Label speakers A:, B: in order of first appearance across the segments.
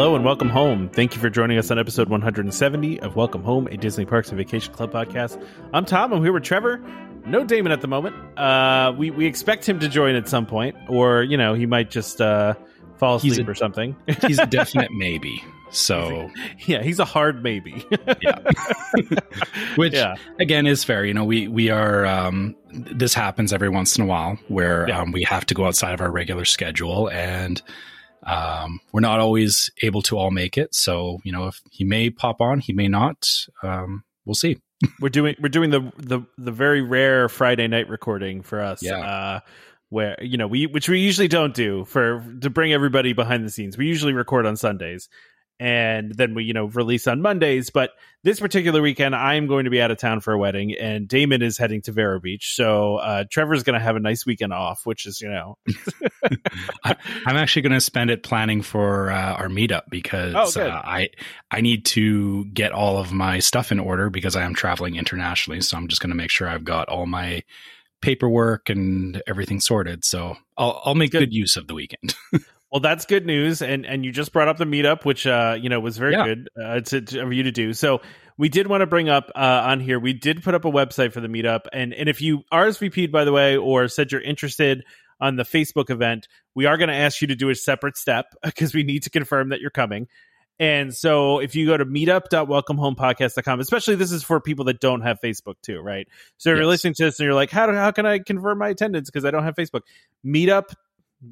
A: Hello and welcome home. Thank you for joining us on episode 170 of Welcome Home, a Disney Parks and Vacation Club podcast. I'm Tom. I'm here with Trevor. No Damon at the moment. Uh, we we expect him to join at some point, or you know, he might just uh, fall asleep
B: a-
A: or something.
B: he's a definite maybe. So
A: yeah, he's a hard maybe.
B: yeah, which
A: Yeah.
B: again is fair. You know, we we are. Um, this happens every once in a while where
A: Yeah.
B: um, we have to go outside of our regular schedule, and um, we're not always able to all make it. So you know, if he may pop on, he may not. Um, we'll see.
A: we're doing we're doing the the the very rare Friday night recording for us.
B: Yeah.
A: Uh, where you know we which we usually don't do for to bring everybody behind the scenes. We usually record on Sundays and then we you know release on Mondays. But this particular weekend, I'm going to be out of town for a wedding, and Damon is heading to Vero Beach. So uh, Trevor's going to have a nice weekend off, which is you know
B: I'm actually going to spend it planning for uh, our meetup because
A: Oh,
B: uh, I I need to get all of my stuff in order because I am traveling internationally. So I'm just going to make sure I've got all my paperwork and everything sorted. So I'll I'll make
A: Good.
B: good, use of the weekend.
A: Well, that's good news, and and you just brought up the meetup, which uh you know was very
B: Yeah.
A: good uh, to, to for you to do. So we did want to bring up uh, on here. We did put up a website for the meetup, and and if you RSVP'd by the way, or said you're interested on the Facebook event, we are going to ask you to do a separate step because we need to confirm that you're coming. And so if you go to meetup.welcomehomepodcast.com, especially this is for people that don't have Facebook too, right? So you're listening to this and you're like, how do, how can I confirm my attendance because I don't have Facebook? Meetup,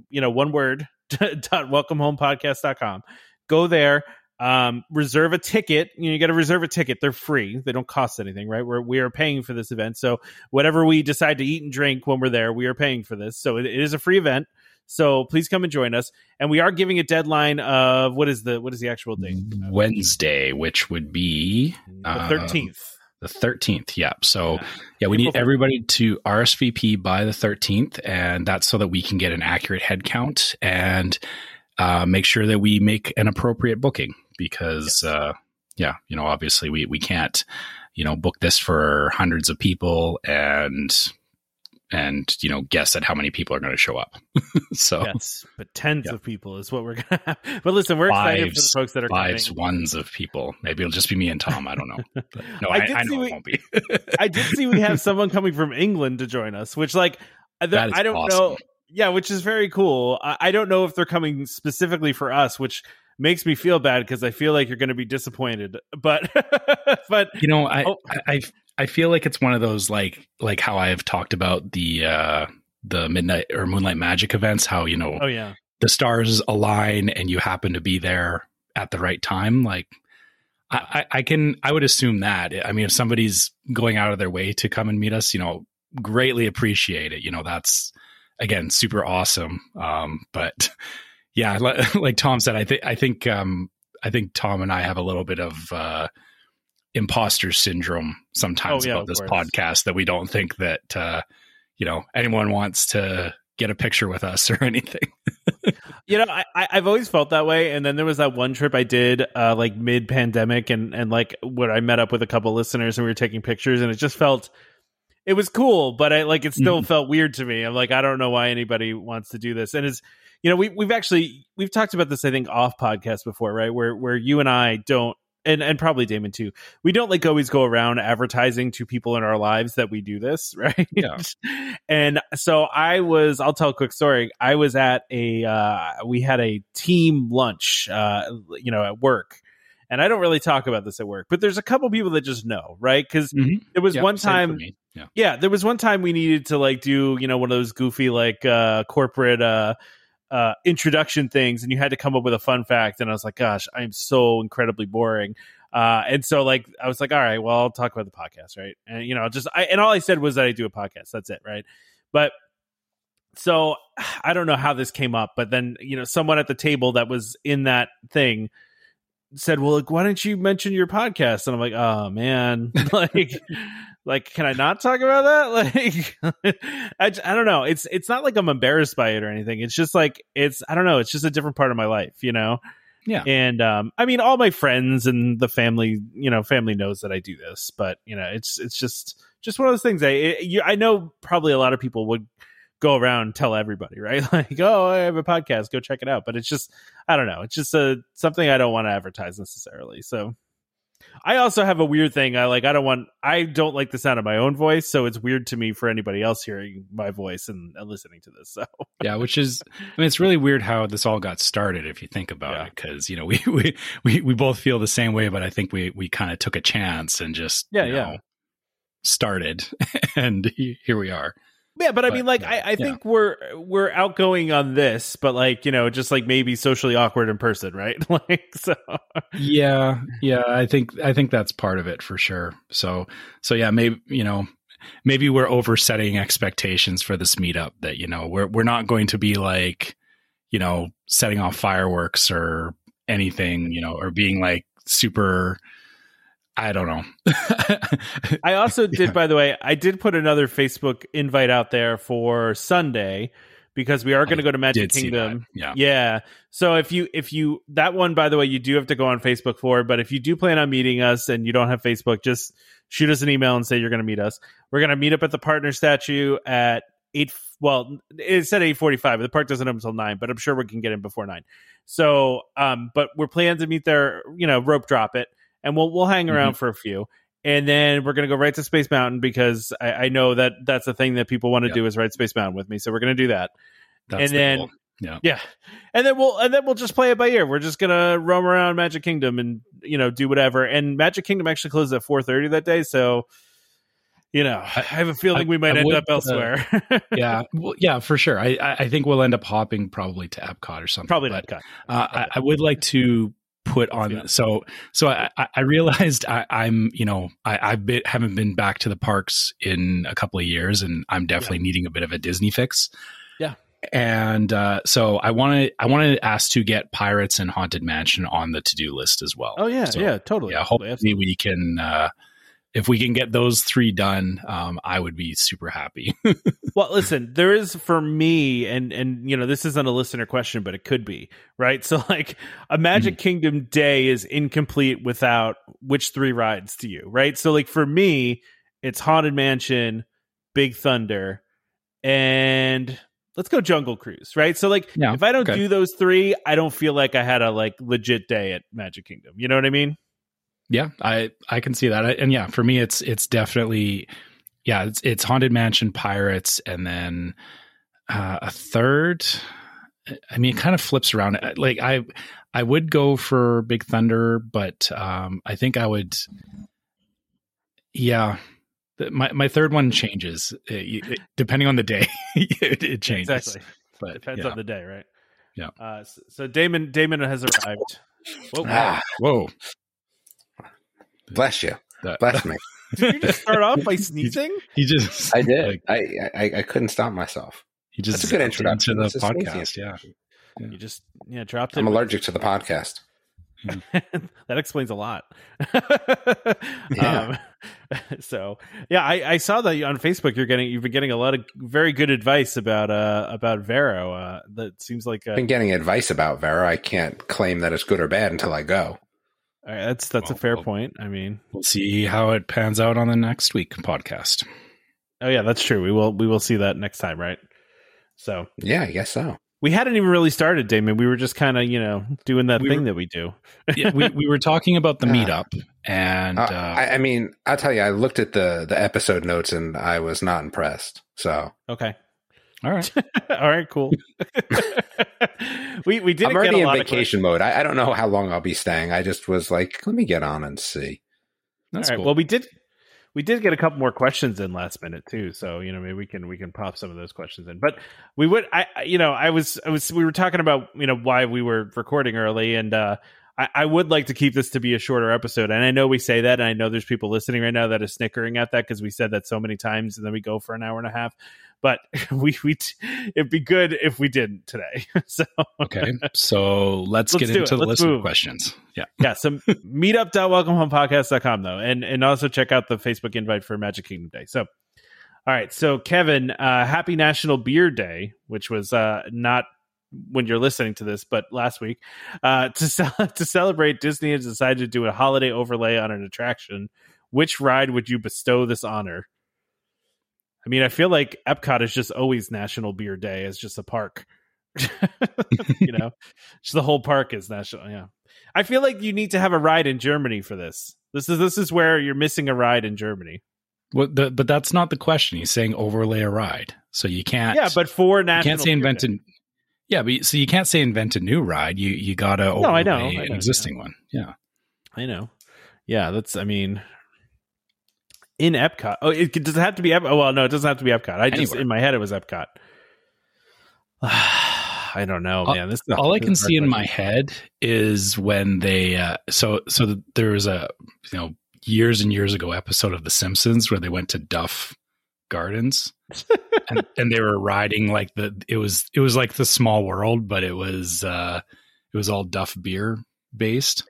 A: you know, one word dot welcomehomepodcast.com. Go there, um, reserve a ticket. You, know, you got to reserve a ticket. They're free. They don't cost anything, right? We're we are paying for this event. So whatever we decide to eat and drink when we're there, we are paying for this. So it, it is a free event. So please come and join us. And we are giving a deadline of what is the what is the actual date?
B: Wednesday, which would be
A: The
B: uh,
A: thirteenth.
B: The 13th. Yeah. So
A: Yeah.
B: yeah, we
A: April
B: need everybody to RSVP by the 13th, and that's so that we can get an accurate head count and uh, make sure that we make an appropriate booking because,
A: Yes.
B: uh, yeah, you know, obviously we, we can't, you know, book this for hundreds of people and, and, you know, guess at how many people are going to show up. so
A: Yes, but tens
B: Yeah.
A: of people is what we're gonna have. But listen, we're excited for the folks that are coming.
B: fives, ones of people. Maybe it'll just be me and Tom. I don't know. But no,
A: I
B: I, I, know
A: we-
B: it won't be.
A: I did see we have someone coming from England to join us, which like
B: is
A: I don't know. Yeah, which is very cool. I, I don't know if they're coming specifically for us, which makes me feel bad because I feel like you're going to be disappointed. But but
B: you know i
A: Oh.
B: I, I i feel like it's one of those like like how i've talked about the uh the midnight or moonlight magic events how you know
A: oh yeah,
B: the stars align and you happen to be there at the right time like I, I I can I would assume that. I mean if somebody's going out of their way to come and meet us you know greatly appreciate it. You know that's again super awesome. Um but yeah like Tom said I think I think um I think Tom and I have a little bit of uh imposter syndrome sometimes
A: Oh, yeah,
B: about this
A: course.
B: podcast that we don't think that uh you know anyone wants to get a picture with us or anything
A: you know I, I've always felt that way. And then there was that one trip I did uh, like mid pandemic, and and like where I met up with a couple listeners and we were taking pictures, and it just felt. It was cool, but I like it still
B: Mhm.
A: felt weird to me. I'm like, I don't know why anybody wants to do this. And it's, you know, we we've actually we've talked about this, I think, off podcast before, right? Where where you and I don't and and probably Damon too. We don't like always go around advertising to people in our lives that we do this, right?
B: Yeah.
A: and so I was. I'll tell a quick story. I was at a. Uh, we had a team lunch, uh, you know, at work. And I don't really talk about this at work, but there's a couple people that just know, right? Because
B: Mhm.
A: there was
B: Yeah,
A: one time
B: yeah
A: yeah there was one time we needed to like do you know one of those goofy like uh corporate uh uh introduction things and you had to come up with a fun fact. And i was like gosh i'm so incredibly boring. Uh and so like i was like all right well i'll talk about the podcast right? And you know just i and all i said was that i do a podcast. That's it right? But so i don't know how this came up but then you know someone at the table that was in that thing said well like why don't you mention your podcast? And i'm like oh man. Like like can i not talk about that? Like I, I don't know. It's it's not like i'm embarrassed by it or anything. It's just like it's i don't know. It's just a different part of my life you know?
B: Yeah.
A: and um i mean all my friends and the family you know family knows that i do this but you know it's it's just just one of those things. I it, you, i know probably a lot of people would go around and tell everybody right? Like oh i have a podcast. Go check it out. But it's just i don't know. It's just a something i don't want to advertise necessarily. So I also have a weird thing. I like. I don't want. I don't like the sound of my own voice, so it's weird to me for anybody else hearing my voice and, and listening to this. So
B: yeah, which is, I mean, it's really weird how this all got started if you think about
A: Yeah.
B: it, because you know we, we we we both feel the same way, but I think we we kind of took a chance and just
A: Yeah,
B: you
A: yeah.
B: started, and here we are.
A: Yeah, but I
B: But,
A: mean, like,
B: yeah,
A: I, I think we're we're outgoing on this, but like, you know, just like maybe socially awkward in person, right? like, so
B: Yeah, yeah, I think I think that's part of it for sure. So so yeah, maybe you know maybe we're oversetting expectations for this meetup that you know we're we're not going to be like you know setting off fireworks or anything you know or being like super I don't know.
A: I also did,
B: Yeah.
A: by the way, I did put another Facebook invite out there for Sunday because we are going to go to Magic Kingdom.
B: Yeah.
A: Yeah. So if you if you that one by the way you do have to go on Facebook for, but if you do plan on meeting us and you don't have Facebook, just shoot us an email and say you're going to meet us. We're going to meet up at the partner statue at 8 well, it said 8:45, but the park doesn't open until 9, but I'm sure we can get in before 9. So, um but we're planning to meet there, you know, rope drop it and we'll we'll hang around for a few. And then we're gonna go right to Space Mountain because I, I know that that's the thing that people want to
B: Yeah.
A: do is ride Space Mountain with me. So we're gonna do that.
B: That's
A: and
B: the
A: then
B: goal. yeah.
A: Yeah, and then we'll and then we'll just play it by ear. We're just gonna roam around Magic Kingdom and you know do whatever. And Magic Kingdom actually closes at four thirty that day, so you know I have a feeling
B: I-
A: we might
B: I
A: end
B: would,
A: up
B: uh,
A: elsewhere.
B: yeah, well, yeah, for sure. I, I think we'll end up hopping probably to Epcot or something.
A: Probably
B: but.
A: Cut.
B: Uh, I, I would like to put on
A: honest.
B: so so I, I- I realized I, I'm you know I I've been, haven't been back to the parks in a couple of years and I'm definitely needing a bit of a Disney fix.
A: Yeah.
B: And uh, so I want to I want to ask to get Pirates and Haunted Mansion on the to do list as well.
A: Oh yeah,
B: So,
A: yeah, totally.
B: yeah.
A: Totally,
B: Hopefully we can. Uh, if we can get those three done, um, I would be super happy.
A: Well, listen, there is for me, and and you know, this isn't a listener question, but it could be right. So, like, a Magic
B: Mm-hmm.
A: Kingdom day is incomplete without which three rides to you, right? So, like for me, it's Haunted Mansion, Big Thunder, and let's go Jungle Cruise, right? So, like,
B: Yeah,
A: if I don't
B: okay.
A: do those three, I don't feel like I had a like legit day at Magic Kingdom. You know what I mean?
B: Yeah, I I can see that, I- and yeah, for me, it's it's definitely yeah, it's it's haunted mansion, pirates, and then uh, a third. I mean, it kind of flips around. Like I I would go for Big Thunder, but um, I think I would. Yeah, my my third one changes It- it- depending on the day. it, it changes.
A: Exactly.
B: But
A: Depends
B: yeah.
A: on the day, right?
B: Yeah.
A: Uh, so, so Damon Damon has arrived. Whoa,
C: Ah,
B: Whoa,
C: bless you.
B: that-
C: Bless me.
A: Did you just start off by sneezing?
B: he just
C: I did.
B: like,
C: I, I I couldn't stop myself.
B: he just
C: That's a good introduction.
B: into
C: That's
B: the
C: a
B: podcast. Yeah.
C: introduction.
A: You just yeah dropped it.
C: I'm allergic to the podcast.
A: that explains a lot.
C: Yeah.
A: Um, so yeah, I, I saw that on Facebook. You're getting you've been getting a lot of very good advice about uh about Vero. Uh, that seems like uh,
C: I've been getting advice about Vero. I can't claim that it's good or bad until I go.
A: All right, that's that's a
B: Well,
A: fair
B: well-
A: point. I mean,
B: We'll see how it pans out on the next week podcast.
A: oh yeah, that's true. We will we will see that next time, right? So
C: Yeah, I guess so.
A: we hadn't even really started, Damon. We were just kind of you know doing that
B: We
A: thing
B: were-
A: that we do.
B: Yeah, we, we were talking about the
C: Ah.
B: meetup, and
C: Uh,
B: uh,
C: I, I mean, I'll tell you, I looked at the the episode notes and I was not impressed. So
A: Okay,
B: all right,
A: all right, cool. we we didn't
C: I'm already
A: get a
C: in
A: lot
C: vacation mode. I, I don't know how long I'll be staying. I just was like, let me get on and see.
B: that's
A: All right.
B: cool.
A: Well, we did we did get a couple more questions in last minute too, so you know maybe we can we can pop some of those questions in. But we would I I- you know I was I was we were talking about you know why we were recording early, and uh I, I would like to keep this to be a shorter episode, and I know we say that, and I know there's people listening right now that are snickering at that because we said that so many times, and then we go for an hour and a half. But we we it'd be good if we didn't today. so
B: Okay, so let's,
A: Let's
B: get into
A: it.
B: the
A: Let's
B: list
A: move.
B: of questions. Yeah.
A: yeah, so meetup.welcomehomepodcast.com though, and and also check out the Facebook invite for Magic Kingdom Day. So, all right, so Kevin, uh, happy National Beer Day, which was uh, not when you're listening to this, but last week. Uh, to ce- to celebrate, Disney has decided to do a holiday overlay on an attraction. Which ride would you bestow this honor? I mean, I feel like Epcot is just always National Beer Day as just a park. you know, just the whole park is national. Yeah, I feel like you need to have a ride in Germany for this. This is this is where you're missing a ride in Germany.
B: Well, the, but that's not the question. He's saying overlay a ride, so you can't.
A: Yeah, but for national, you
B: can't say
A: Beer
B: invent
A: Day.
B: a. Yeah, but so you can't say invent a new ride. You you gotta
A: No, I know,
B: overlay
A: I
B: an
A: know,
B: existing one. Yeah.
A: I know. Yeah, that's. I mean, in Epcot. Oh, it does it have to be. Ep- oh well, no, it doesn't have to be Epcot. I just
B: Anywhere.
A: in my head it was Epcot. I don't know,
B: All-
A: man. This is a-
B: all I
A: this
B: can
A: is a hard
B: see in my head is when they uh, so so th- there was a you know years and years ago episode of The Simpsons where they went to Duff Gardens and, and they were riding like the it was it was like the Small World, but it was uh it was all Duff beer based.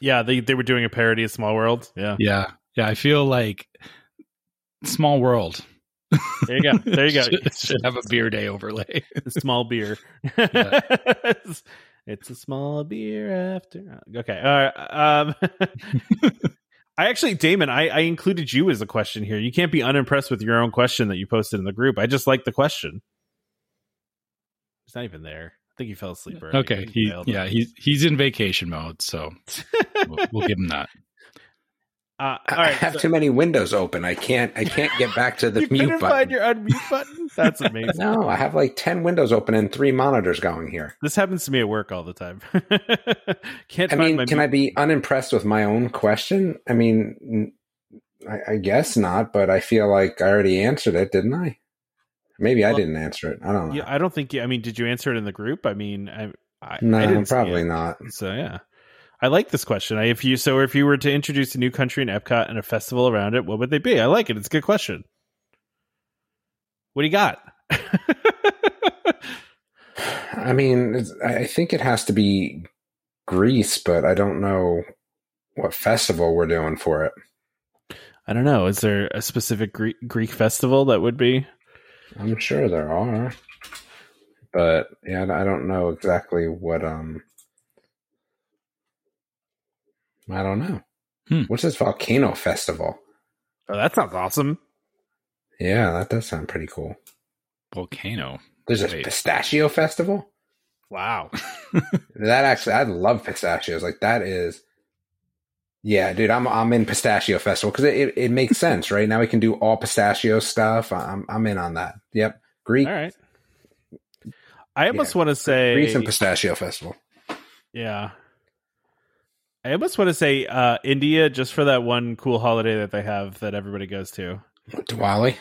A: Yeah, they they were doing a parody of Small World. Yeah,
B: Yeah, yeah. I feel like Small World.
A: there you go. There you go.
B: should, should have a beer day overlay.
A: small beer. it's, it's a small beer after. Okay. All right. Um, I actually, Damon, I, I included you as a question here. You can't be unimpressed with your own question that you posted in the group. I just like the question. It's not even there. I think he fell asleep. Already.
B: Okay, he
A: failed.
B: yeah he's he's in vacation mode, so we'll, we'll give him that.
A: Uh,
C: I have
A: so-
C: too many windows open. I can't. I can't get back to the
A: you
C: mute
A: couldn't
C: button.
A: find your unmute button? That's amazing.
C: no, I have like ten windows open and three monitors going here.
A: This happens to me at work all the time. Can't
C: I
A: find
C: mean,
A: my
C: can
A: mute-
C: I be unimpressed with my own question? I mean, I guess not, but I feel like I already answered it, didn't I? Maybe I didn't answer it. I don't know.
A: Yeah, I don't think. You, I mean, did you answer it in the group? I mean, I, I
C: no,
A: I
C: probably not.
A: So yeah, I like this question. I, if you so, if you were to introduce a new country in Epcot and a festival around it, what would they be? I like it. It's a good question. What do you got?
C: I mean, I think it has to be Greece, but I don't know what festival we're doing for it.
A: I don't know. Is there a specific Greek, Greek festival that would be?
C: I'm sure there are, but yeah, I don't know exactly what. Um, I don't know.
B: Hmm.
C: What's this volcano festival?
A: Oh, that sounds awesome.
C: Yeah, that does sound pretty cool.
B: Volcano.
C: There's a pistachio festival.
A: Wow.
C: That actually, I love pistachios. Like that is, yeah, dude. I'm I'm in pistachio festival because it, it it makes sense, right? Now we can do all pistachio stuff. I'm I'm in on that. Yep, Greek,
A: All right. I almost want to say
C: Greece and pistachio festival.
A: Yeah. I almost want to say uh, India just for that one cool holiday that they have that everybody goes to.
C: Diwali.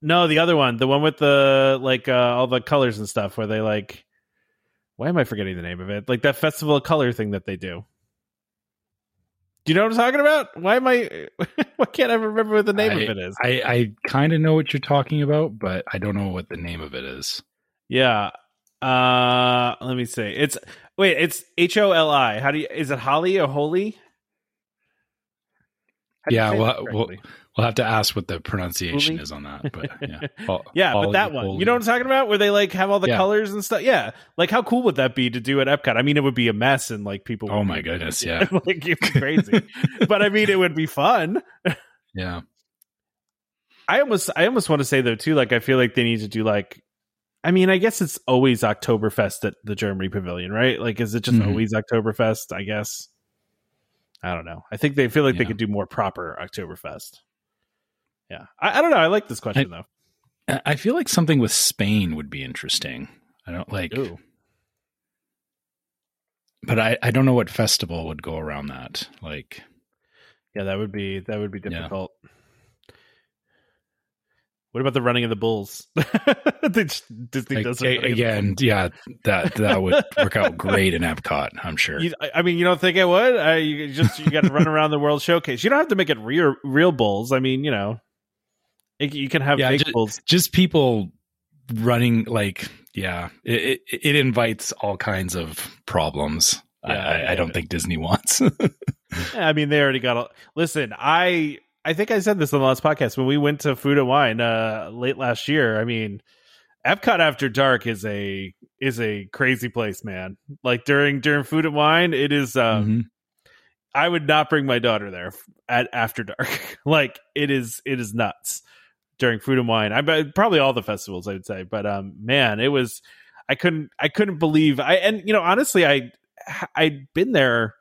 A: No, the other one, the one with the like uh, all the colors and stuff, where they like. Why am I forgetting the name of it? Like that festival of color thing that they do. Do you know what I'm talking about? Why am I? Why can't I remember what the name
B: I,
A: of it is?
B: I, I kind of know what you're talking about, but I don't know what the name of it is.
A: Yeah. Uh let me see. It's wait, it's H O L I. How do you is it Holly or Holy? How do you
B: Yeah, well, well? We'll have to ask what the pronunciation
A: Holy?
B: is on that. But yeah,
A: yeah, but that one.
B: Holy-
A: You know what I'm talking about? Where they like have all the
B: Yeah.
A: colors and stuff. Yeah. Like how cool would that be to do at Epcot? I mean, it would be a mess and like people
B: Oh my goodness, yeah.
A: like it'd be crazy. but I mean it would be fun.
B: Yeah,
A: I almost I almost want to say though too, like I feel like they need to do like I mean, I guess it's always Oktoberfest at the Germany Pavilion, right? Like is it just
B: Mhm.
A: always Oktoberfest, I guess? I don't know. I think they feel like they could do more proper Oktoberfest. Yeah. I, I don't know. I like this question though.
B: I- I feel like something with Spain would be interesting. I don't like,
A: Ooh.
B: but I, I don't know what festival would go around that. Like,
A: Yeah, that would be that would be
B: Yeah.
A: Difficult. What about the running of the bulls? Disney
B: Like,
A: does
B: a-
A: it
B: again, yeah, that that would work out great in Epcot. I'm sure.
A: You, I- I mean, you don't think it would? I, you just you got to run around the World Showcase. You don't have to make it real real bulls. I mean, you know, it, you can have
B: Yeah,
A: fake
B: ju-
A: bulls.
B: just people running like yeah it, it, it invites all kinds of problems I,
A: Yeah,
B: I,
A: yeah,
B: I don't
A: yeah.
B: think disney wants
A: Yeah, I mean, they already got. A, listen, I I think I said this on the last podcast when we went to Food and Wine uh, late last year. I mean, Epcot after dark is a is a crazy place, man. Like during during Food and Wine, it is. Um,
B: Mhm.
A: I would not bring my daughter there at after dark. like it is it is nuts during Food and Wine. I bet probably all the festivals I would say, but um man, it was I couldn't I couldn't believe I and you know honestly I I'd been there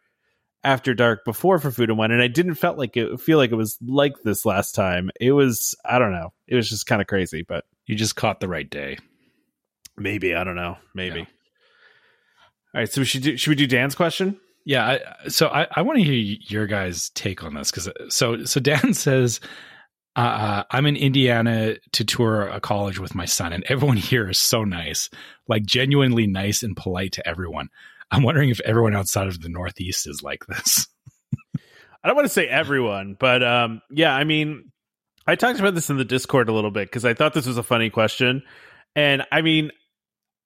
A: after dark before for Food and Wine and I didn't felt like it feel like it was like this last time. It was I don't know. It was just kind of crazy, but
B: you just caught the right day
A: maybe I don't know. Maybe.
B: Yeah.
A: All right, so we should do should we do Dan's question?
B: yeah I, so i, I want to hear your guys take on this because so so dan says uh, i'm in indiana to tour a college with my son and everyone here is so nice like genuinely nice and polite to everyone i'm wondering if everyone outside of the northeast is like this
A: I don't want to say everyone, but um, yeah, I mean, I talked about this in the Discord a little bit because I thought this was a funny question, and I mean,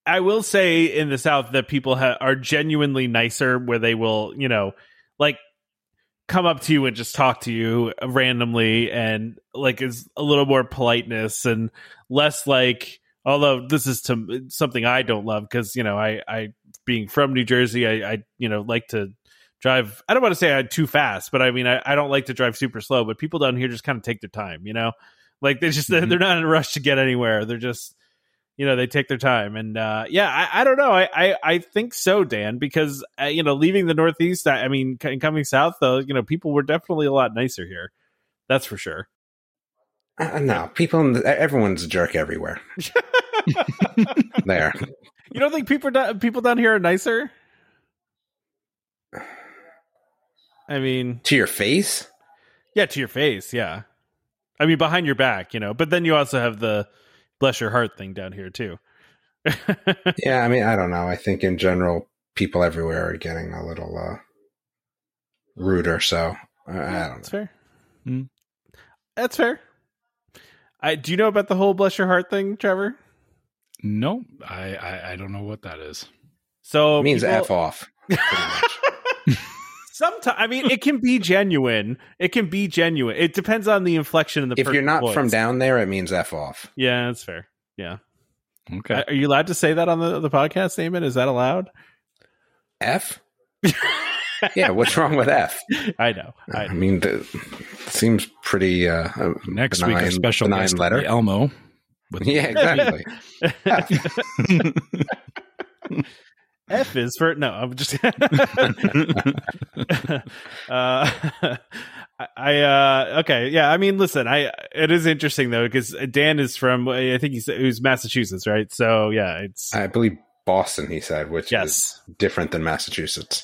A: I will say in the South that people ha- are genuinely nicer, where they will, you know, like come up to you and just talk to you randomly, and like is a little more politeness and less like. Although this is to something I don't love because you know I I being from New Jersey I I you know like to drive i don't want to say i too fast but i mean I, I don't like to drive super slow but people down here just kind of take their time you know? Like they just
B: Mhm.
A: they're not in a rush to get anywhere. They're just you know they take their time. And uh yeah i, I don't know. I, I i think so dan because uh, you know leaving the northeast I, I mean c- coming south though you know people were definitely a lot nicer here. That's for sure.
C: Uh, no, people, everyone's a jerk everywhere. there.
A: You don't think people people down here are nicer i mean
C: To your face?
A: Yeah, to your face. Yeah. I mean, behind your back, you know, but then you also have the bless your heart thing down here, too.
C: Yeah, I mean, I don't know. I think in general, people everywhere are getting a little uh, ruder. So I, I don't
A: That's
C: know.
A: fair.
B: Mm.
A: That's fair. I do you know about the whole bless your heart thing, Trevor?
B: No I, I i don't know what that is
A: So
C: It means
A: people-
C: f off.
A: Sometimes, I mean, it can be genuine. It can be genuine. It depends on the inflection and the.
C: if you're not
A: voice.
C: from down there, it means f off.
A: yeah, that's fair. Yeah,
B: okay
A: are you allowed to say that on the the podcast, Damon? Is that allowed?
C: F? Yeah, what's wrong with F?
A: I know. I
C: I mean, the, seems pretty uh,
B: next
C: benign,
B: week our special
C: benign
B: guest
C: letter.
B: elmo with
C: Yeah, exactly.
A: F is for no. I'm just. uh, I I, uh okay yeah I mean listen I it is interesting though because Dan is from I think he's who's Massachusetts right so yeah it's
C: I believe Boston, he said, which
A: yes
C: is different than Massachusetts.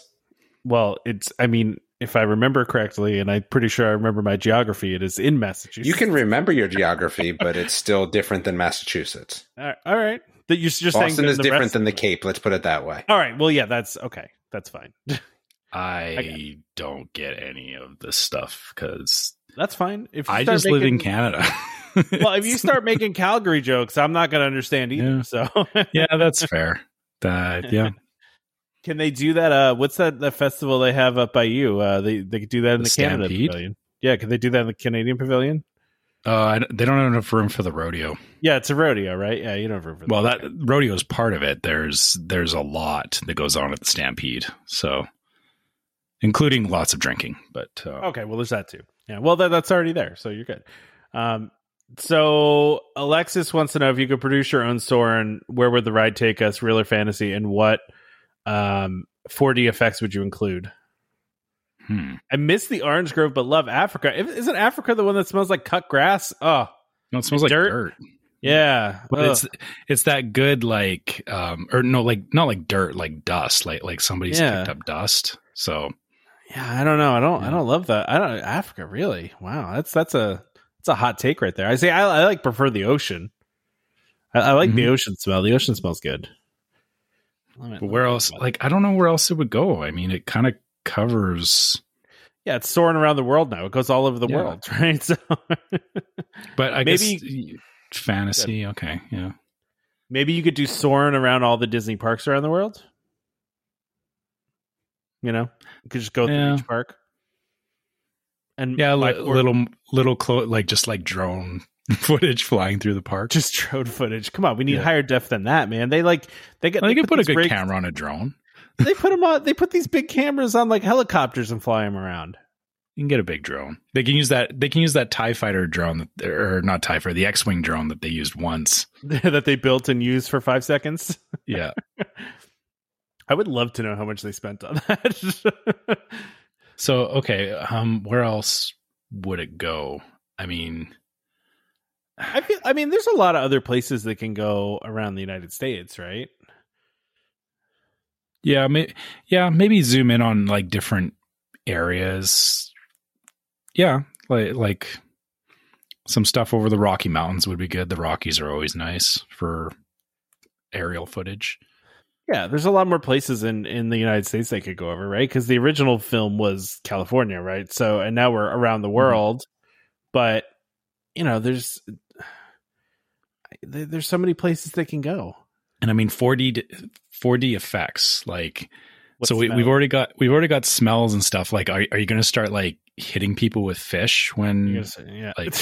A: well it's I mean if I remember correctly and I'm pretty sure I remember my geography it is in Massachusetts
C: You can remember your geography, but it's still different than Massachusetts.
A: all right, all right. that you're just saying
C: Boston is different
A: rest-
C: than the Cape. Let's put it that way.
A: all right well yeah that's okay that's fine
B: i
A: Okay.
B: don't get any of this stuff because
A: that's fine if you
B: i
A: start
B: just live in canada
A: well if you start making Calgary jokes I'm not going to understand either
B: Yeah.
A: so
B: yeah that's fair that yeah
A: Can they do that? Uh, what's that? The festival they have up by you? Uh, they they could do that in the,
B: The
A: Canada Pavilion. Yeah, can they do that in the Canadian Pavilion?
B: uh they don't have enough room for the rodeo
A: Yeah, it's a rodeo, right? Yeah, you don't have room for
B: well that rodeo is part of it there's there's a lot that goes on at the stampede so including lots of drinking but uh,
A: Okay, well, there's that too. Yeah, well, that, that's already there, so you're good. Um, so Alexis wants to know if you could produce your own store and where would the ride take us, real or fantasy, and what um 4D effects would you include?
B: hmm.
A: I miss the Orange Grove, but love Africa. Isn't Africa the one that smells like cut grass? Oh,
B: no, it smells like
A: Dirt?
B: dirt,
A: yeah.
B: but
A: Ugh.
B: it's it's that good like um or no like not like dirt like dust like like somebody's
A: Yeah.
B: picked up dust so
A: Yeah, I don't know. I don't. I don't love that. I don't Africa really. Wow, that's that's a that's a hot take right there. I say I, I like prefer the ocean. I, I like the
B: Mhm.
A: ocean smell. The ocean smells good.
B: But where else? Like, I don't know where else it would go. I mean, it kind of covers.
A: Yeah, it's soaring around the world now. It goes all over the
B: Yeah.
A: world, right? So
B: But I
A: Maybe-
B: guess fantasy. Okay, yeah.
A: maybe you could do soaring around all the Disney parks around the world. You know, you could just go
B: Yeah.
A: through each park. And
B: Yeah,
A: my
B: li- little little clo- like just like drone footage flying through the park.
A: just drone footage. Come on, we need
B: Yeah.
A: higher def than that, man. They like they get
B: Well, they
A: they
B: could put a good
A: rigs-
B: camera on a drone.
A: They put them on. They put these big cameras on like helicopters and fly them around.
B: You can get a big drone. They can use that. They can use that Tie Fighter drone, that, or not Tie Fighter, the X-wing drone that they used once.
A: that they built and used for five seconds.
B: Yeah,
A: I would love to know how much they spent on that.
B: So okay, um, where else would it go? I mean,
A: I feel. I mean, there's a lot of other places that can go around the United States, right?
B: yeah, may, yeah, maybe zoom in on like different areas. Yeah, like like some stuff over the Rocky Mountains would be good. The Rockies are always nice for aerial footage.
A: Yeah, there's a lot more places in in the United States they could go over, right? Because the original film was California, right? So, and now we're around the mm-hmm. world, but you know, there's there- there's so many places they can go.
B: And I mean 4D 4D effects like
A: What
B: so we, we've already got we've already got smells and stuff. Like, are are you going to start like hitting people with fish when
A: You're gonna yeah,
B: like-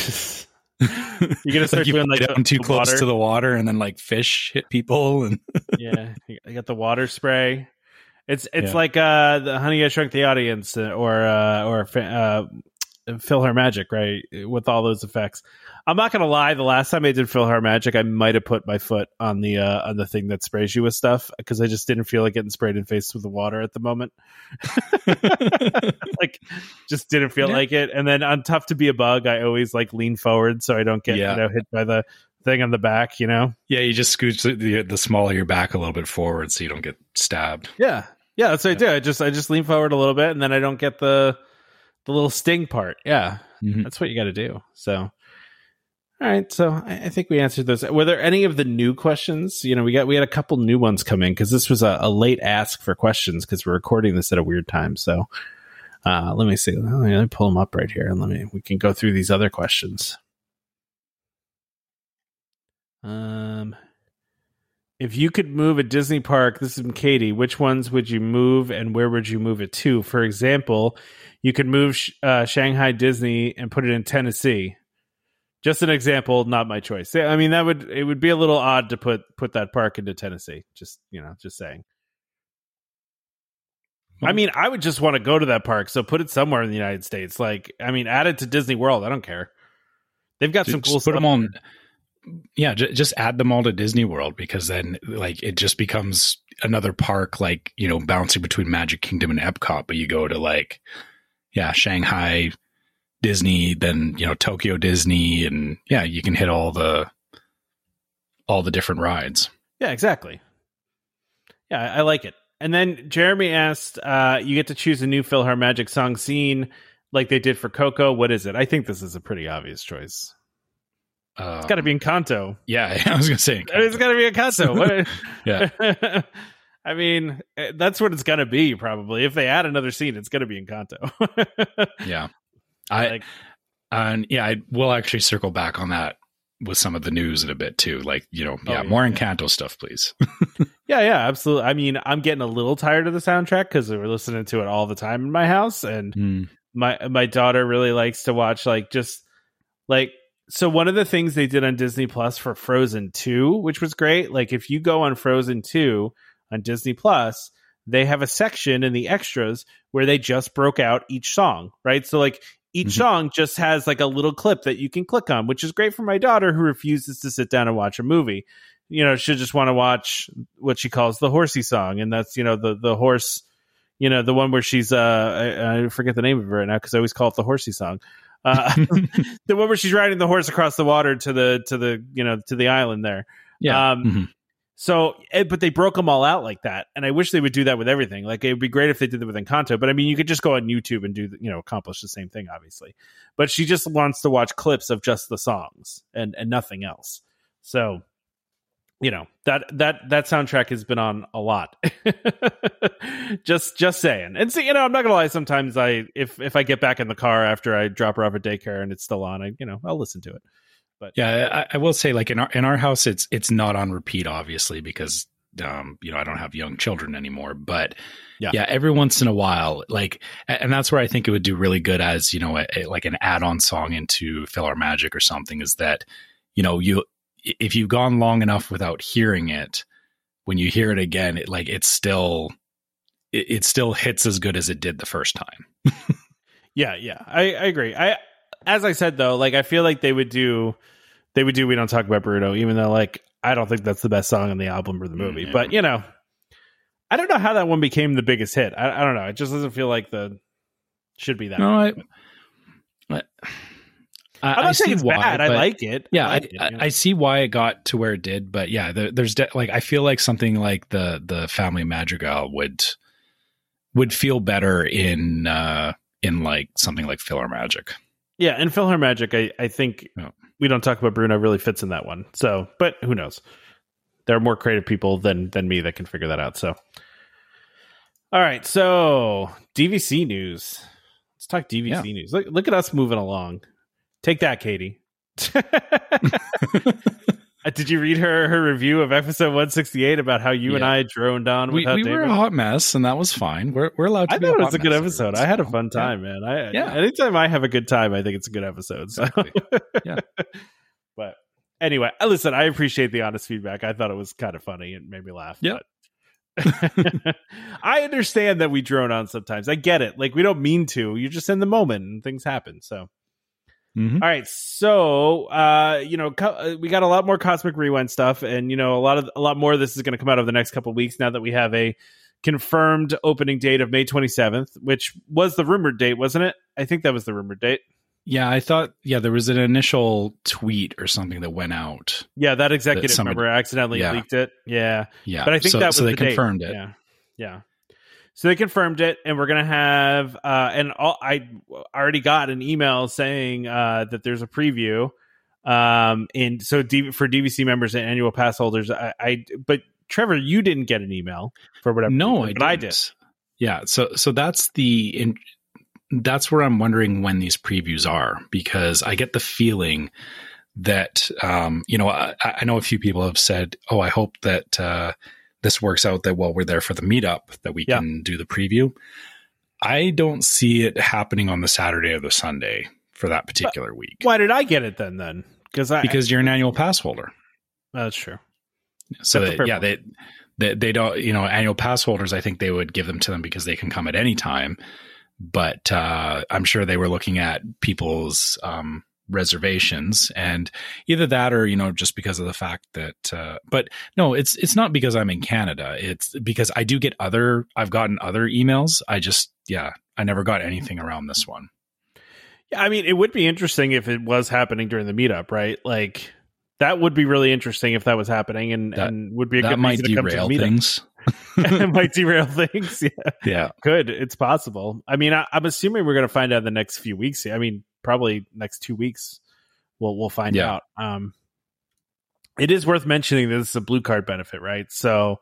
A: You're gonna start
B: you
A: doing,
B: put
A: like,
B: down
A: the-
B: too
A: the
B: close
A: water?
B: to the water and then like fish hit people and
A: yeah, you got the water spray. It's it's
B: Yeah.
A: like uh the Honey I Shrunk the Audience uh, or uh or uh PhilharMagic, right? With all those effects. I'm not gonna lie. The last time I did PhilharMagic, I might have put my foot on the uh on the thing that sprays you with stuff because I just didn't feel like getting sprayed in face with the water at the moment. like, just didn't feel
B: Yeah.
A: like it. And then on Tough to Be a Bug, I always like lean forward so I don't get
B: Yeah.
A: you know hit by the thing on the back. You know.
B: yeah, you just scooch the, the small of your back a little bit forward so you don't get stabbed.
A: Yeah. Yeah, that's what I do. I just I just lean forward a little bit and then I don't get the the little sting part. Yeah.
B: Mhm.
A: That's what you gotta do. So all right, so I, I think we answered those. Were there any of the new questions? You know, we got we had a couple new ones come in because this was a, a late ask for questions because we're recording this at a weird time. So uh, let me see. Let me pull them up right here and let me we can go through these other questions. Um, if you could move a Disney park, this is from Katie. Which ones would you move, and where would you move it to? For example, you could move uh, Shanghai Disney and put it in Tennessee. Just an example, not my choice. I mean, that would it would be a little odd to put put that park into Tennessee. Just you know, just saying. I mean, I would just want to go to that park, so put it somewhere in the United States. Like, I mean, add it to Disney World. I don't care. They've got some cool
B: put
A: stuff.
B: them on. Yeah, j- just add them all to Disney World because then like it just becomes another park, like you know, bouncing between Magic Kingdom and Epcot. But you go to like, yeah, Shanghai Disney, then you know Tokyo Disney, and yeah, you can hit all the all the different rides.
A: Yeah, exactly. Yeah, I like it. And then Jeremy asked, uh, you get to choose a new PhilharMagic song scene like they did for Coco. What is it? I think this is a pretty obvious choice.
B: Uh,
A: It's got to be in Encanto.
B: yeah, I was gonna say,
A: It's got to be Encanto. What-
B: yeah,
A: I mean, eh, that's what it's going to be probably. If they add another scene, it's going to be in Encanto.
B: yeah. I
A: Like-
B: and yeah, I will actually circle back on that with some of the news in a bit too. Like you know,
A: Oh,
B: yeah,
A: yeah,
B: more
A: yeah.
B: Encanto stuff, please.
A: Yeah, yeah, absolutely. I mean, I'm getting a little tired of the soundtrack because we're listening to it all the time in my house, and
B: Mm.
A: my my daughter really likes to watch like just like so one of the things they did on Disney Plus for Frozen 2, which was great, like if you go on Frozen 2 on Disney Plus, they have a section in the extras where they just broke out each song, right? So like each
B: Mhm.
A: song just has like a little clip that you can click on, which is great for my daughter who refuses to sit down and watch a movie. You know, she'll just want to watch what she calls the horsey song, and that's you know the the horse, you know the one where she's uh I, I forget the name of it right now because I always call it the horsey song. Uh, the one where she's riding the horse across the water to the to the you know to the island there.
B: yeah.
A: Um,
B: Mhm.
A: So, eh, but they broke them all out like that, and I wish they would do that with everything. Like it would be great if they did it with Encanto, but I mean, you could just go on YouTube and do, the- you know, accomplish the same thing, obviously. But she just wants to watch clips of just the songs and and nothing else. So, you know that that that soundtrack has been on a lot. just just saying, and see, you know, I'm not gonna lie. Sometimes I, if if I get back in the car after I drop her off at daycare and it's still on, I, you know, I'll listen to it.
B: But yeah, I, I will say, like in our in our house, it's it's not on repeat, obviously, because um, you know, I don't have young children anymore. But
A: Yeah.
B: yeah, every once in a while, like, and that's where I think it would do really good as you know, a, a- like an add-on song into PhilharMagic or something. Is that you know, you if you've gone long enough without hearing it, when you hear it again, it like it's still it, it still hits as good as it did the first time.
A: Yeah, yeah, I, I agree. I, as I said though, like I feel like they would do, they would do. We don't talk about Bruno, even though like I don't think that's the best song on the album or the movie.
B: Mm, yeah.
A: But you know, I don't know how that one became the biggest hit. I, I don't know. It just doesn't feel like the should be that.
B: No, I. I, I,
A: I'm
B: I
A: not saying it's
B: why,
A: bad. I like it.
B: yeah
A: I,
B: I,
A: like it,
B: I,
A: you know?
B: I see why it got to where it did but yeah there, there's de- like i feel like something like the the family madrigal would would feel better in uh in like something like PhilharMagic
A: yeah. And PhilharMagic, I, I think
B: Yeah.
A: we don't talk about Bruno really fits in that one. So, but who knows? There are more creative people than than me that can figure that out. So, all right. So DVC news. Let's talk DVC
B: Yeah.
A: news. Look, look at us moving along. Take that, Katie. Uh, Did you read her her review of episode 168 about how you and I droned on
B: we,
A: without
B: we were a hot mess and that was fine we're, we're allowed to
A: I thought it was a good episode. I had a fun time, man. I
B: Yeah.
A: anytime I have a good time, I think it's a good episode. So.
B: Exactly. Yeah.
A: but anyway, uh, listen, I appreciate the honest feedback. I thought it was kind of funny and made me laugh. But- I understand that we drone on sometimes. I get it. Like we don't mean to. You're just in the moment and things happen. So
B: Mhm.
A: all right, so uh, you know, co- uh, we got a lot more Cosmic Rewind stuff, and you know, a lot of a lot more of this is going to come out over the next couple of weeks. Now that we have a confirmed opening date of May 27th, which was the rumored date, wasn't it? I think that was the rumored date.
B: yeah i thought yeah there was an initial tweet or something that went out
A: Yeah, that executive
B: somebody-
A: member accidentally
B: Yeah.
A: leaked it. Yeah,
B: yeah
A: but I think
B: so,
A: that was
B: so they
A: the date.
B: confirmed it
A: Yeah, yeah. So they confirmed it, and we're gonna have. Uh, and all, I already got an email saying uh, that there's a preview. Um, and so D, for DVC members and annual pass holders, I, I. But Trevor, you didn't get an email for whatever.
B: No,
A: reason,
B: I
A: but I did.
B: Yeah, so so that's the in, that's where I'm wondering when these previews are because I get the feeling that um, you know I, I know a few people have said, "Oh, I hope that uh, this works out that while we're there for the meetup that we
A: Yeah.
B: can do the preview." I don't see it happening on the Saturday or the Sunday for that particular week
A: Why did I get it then? Then because I
B: because you're an annual pass holder.
A: that's true.
B: So that, yeah, they, they they don't you know annual pass holders. I think they would give them to them because they can come at any time. But uh, I'm sure they were looking at people's um, reservations, and either that or you know just because of the fact that. Uh, but no, it's it's not because I'm in Canada. It's because I do get other. I've gotten other emails. I just yeah, I never got anything around this one.
A: Yeah, I mean, it would be interesting if it was happening during the meetup, right? Like that would be really interesting if that was happening, and,
B: That-
A: and would be a
B: that
A: good
B: might
A: reason to come to the
B: derail things.
A: it might derail things. Yeah,
B: yeah.
A: could. It's possible. I mean, I, I'm assuming we're going to find out in the next few weeks. I mean, probably next two weeks. We'll we'll find
B: Yeah.
A: out. Um, it is worth mentioning that this is a blue card benefit, right? So,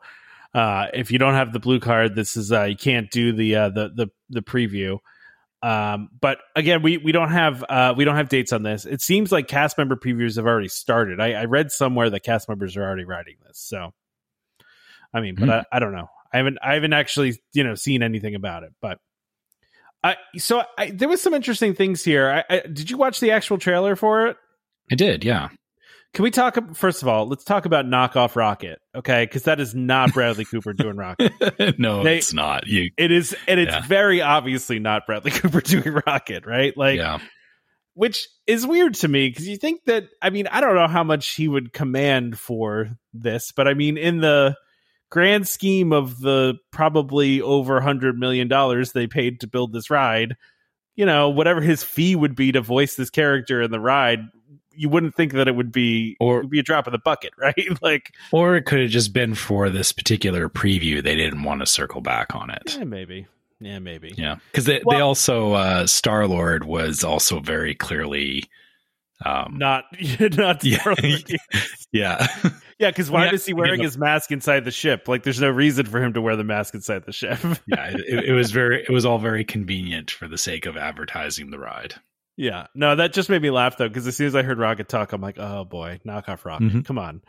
A: uh, if you don't have the blue card, this is uh, you can't do the uh, the the the preview. Um, but again, we we don't have uh, we don't have dates on this. It seems like cast member previews have already started. I, I read somewhere that cast members are already writing this. So, I mean, but
B: Hmm.
A: I, I don't know. I haven't I haven't actually you know seen anything about it. But I so I, there was some interesting things here. I, I, did you watch the actual trailer for it?
B: I did. Yeah.
A: Can we talk? First of all, let's talk about knockoff Rocket, okay? Because that is not Bradley Cooper doing Rocket.
B: no,
A: They-
B: it's not. You
A: It is, and it's
B: Yeah.
A: very obviously not Bradley Cooper doing Rocket, right? Like,
B: yeah.
A: which is weird to me because you think that I mean I don't know how much he would command for this, but I mean in the grand scheme of the probably over a hundred million dollars they paid to build this ride, you know whatever his fee would be to voice this character in the ride, you wouldn't think that it would be
B: Or-
A: would be a drop in the bucket, right? like,
B: Or it could have just been for this particular preview. They didn't want to circle back on it.
A: yeah, maybe, yeah, maybe,
B: Yeah, because they, they also uh, Star Lord was also very clearly, um,
A: not not
B: yeah, yeah,
A: yeah. Because why is he
B: you
A: wearing
B: know-
A: his mask inside the ship? Like, there's no reason for him to wear the mask inside the ship.
B: yeah. It, it was very, it was all very convenient for the sake of advertising the ride.
A: Yeah, no, that just made me laugh though, because as soon as I heard Rocket talk, I'm like, oh boy, knockoff Rocket,
B: Mhm.
A: come on.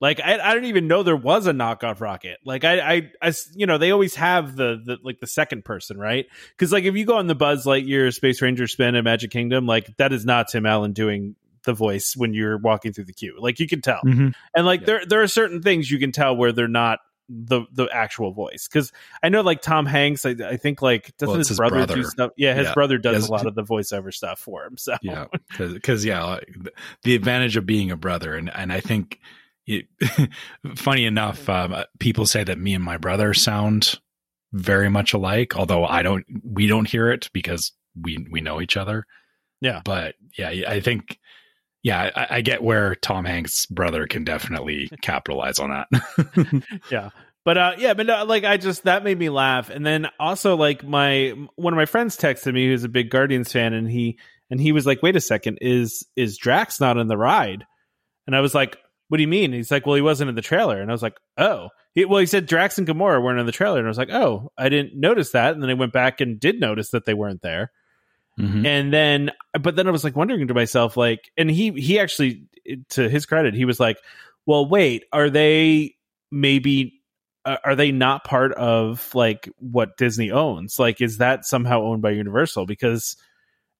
A: Like I, I didn't even know there was a knockoff Rocket. Like I, I, I you know, they always have the, the like the second person, right? Because like if you go on the Buzz Lightyear Space Ranger spin at Magic Kingdom, like that is not Tim Allen doing the voice when you're walking through the queue. Like you can tell, mm-hmm. and like
B: Yeah.
A: there there are certain things you can tell where they're not the the actual voice because I know like Tom Hanks I, I think like doesn't
B: Well,
A: his,
B: his
A: brother, do stuff yeah his
B: Yeah.
A: brother does
B: Yes.
A: a lot of the voiceover stuff for him so
B: Yeah, because yeah, the advantage of being a brother, and and I think, it, funny enough, um, uh, people say that me and my brother sound very much alike. Although I don't, we don't hear it because we we know each other.
A: Yeah.
B: but yeah, I think. Yeah, I, I get where Tom Hanks' brother can definitely capitalize on that.
A: yeah but uh yeah but no, like i just that made me laugh and then also like my one of my friends texted me who's a big guardians fan and he and he was like wait a second is is drax not in the ride and i was like what do you mean? He's like well he wasn't in the trailer. And i was like oh. He, well he said drax and gamora weren't in the trailer. And i was like oh i didn't notice that. And then i went back and did notice that they weren't there.
B: Mhm.
A: and then but then i was like wondering to myself like and he he actually to his credit he was like well wait are they maybe uh, are they not part of like what disney owns? Like is that somehow owned by universal? Because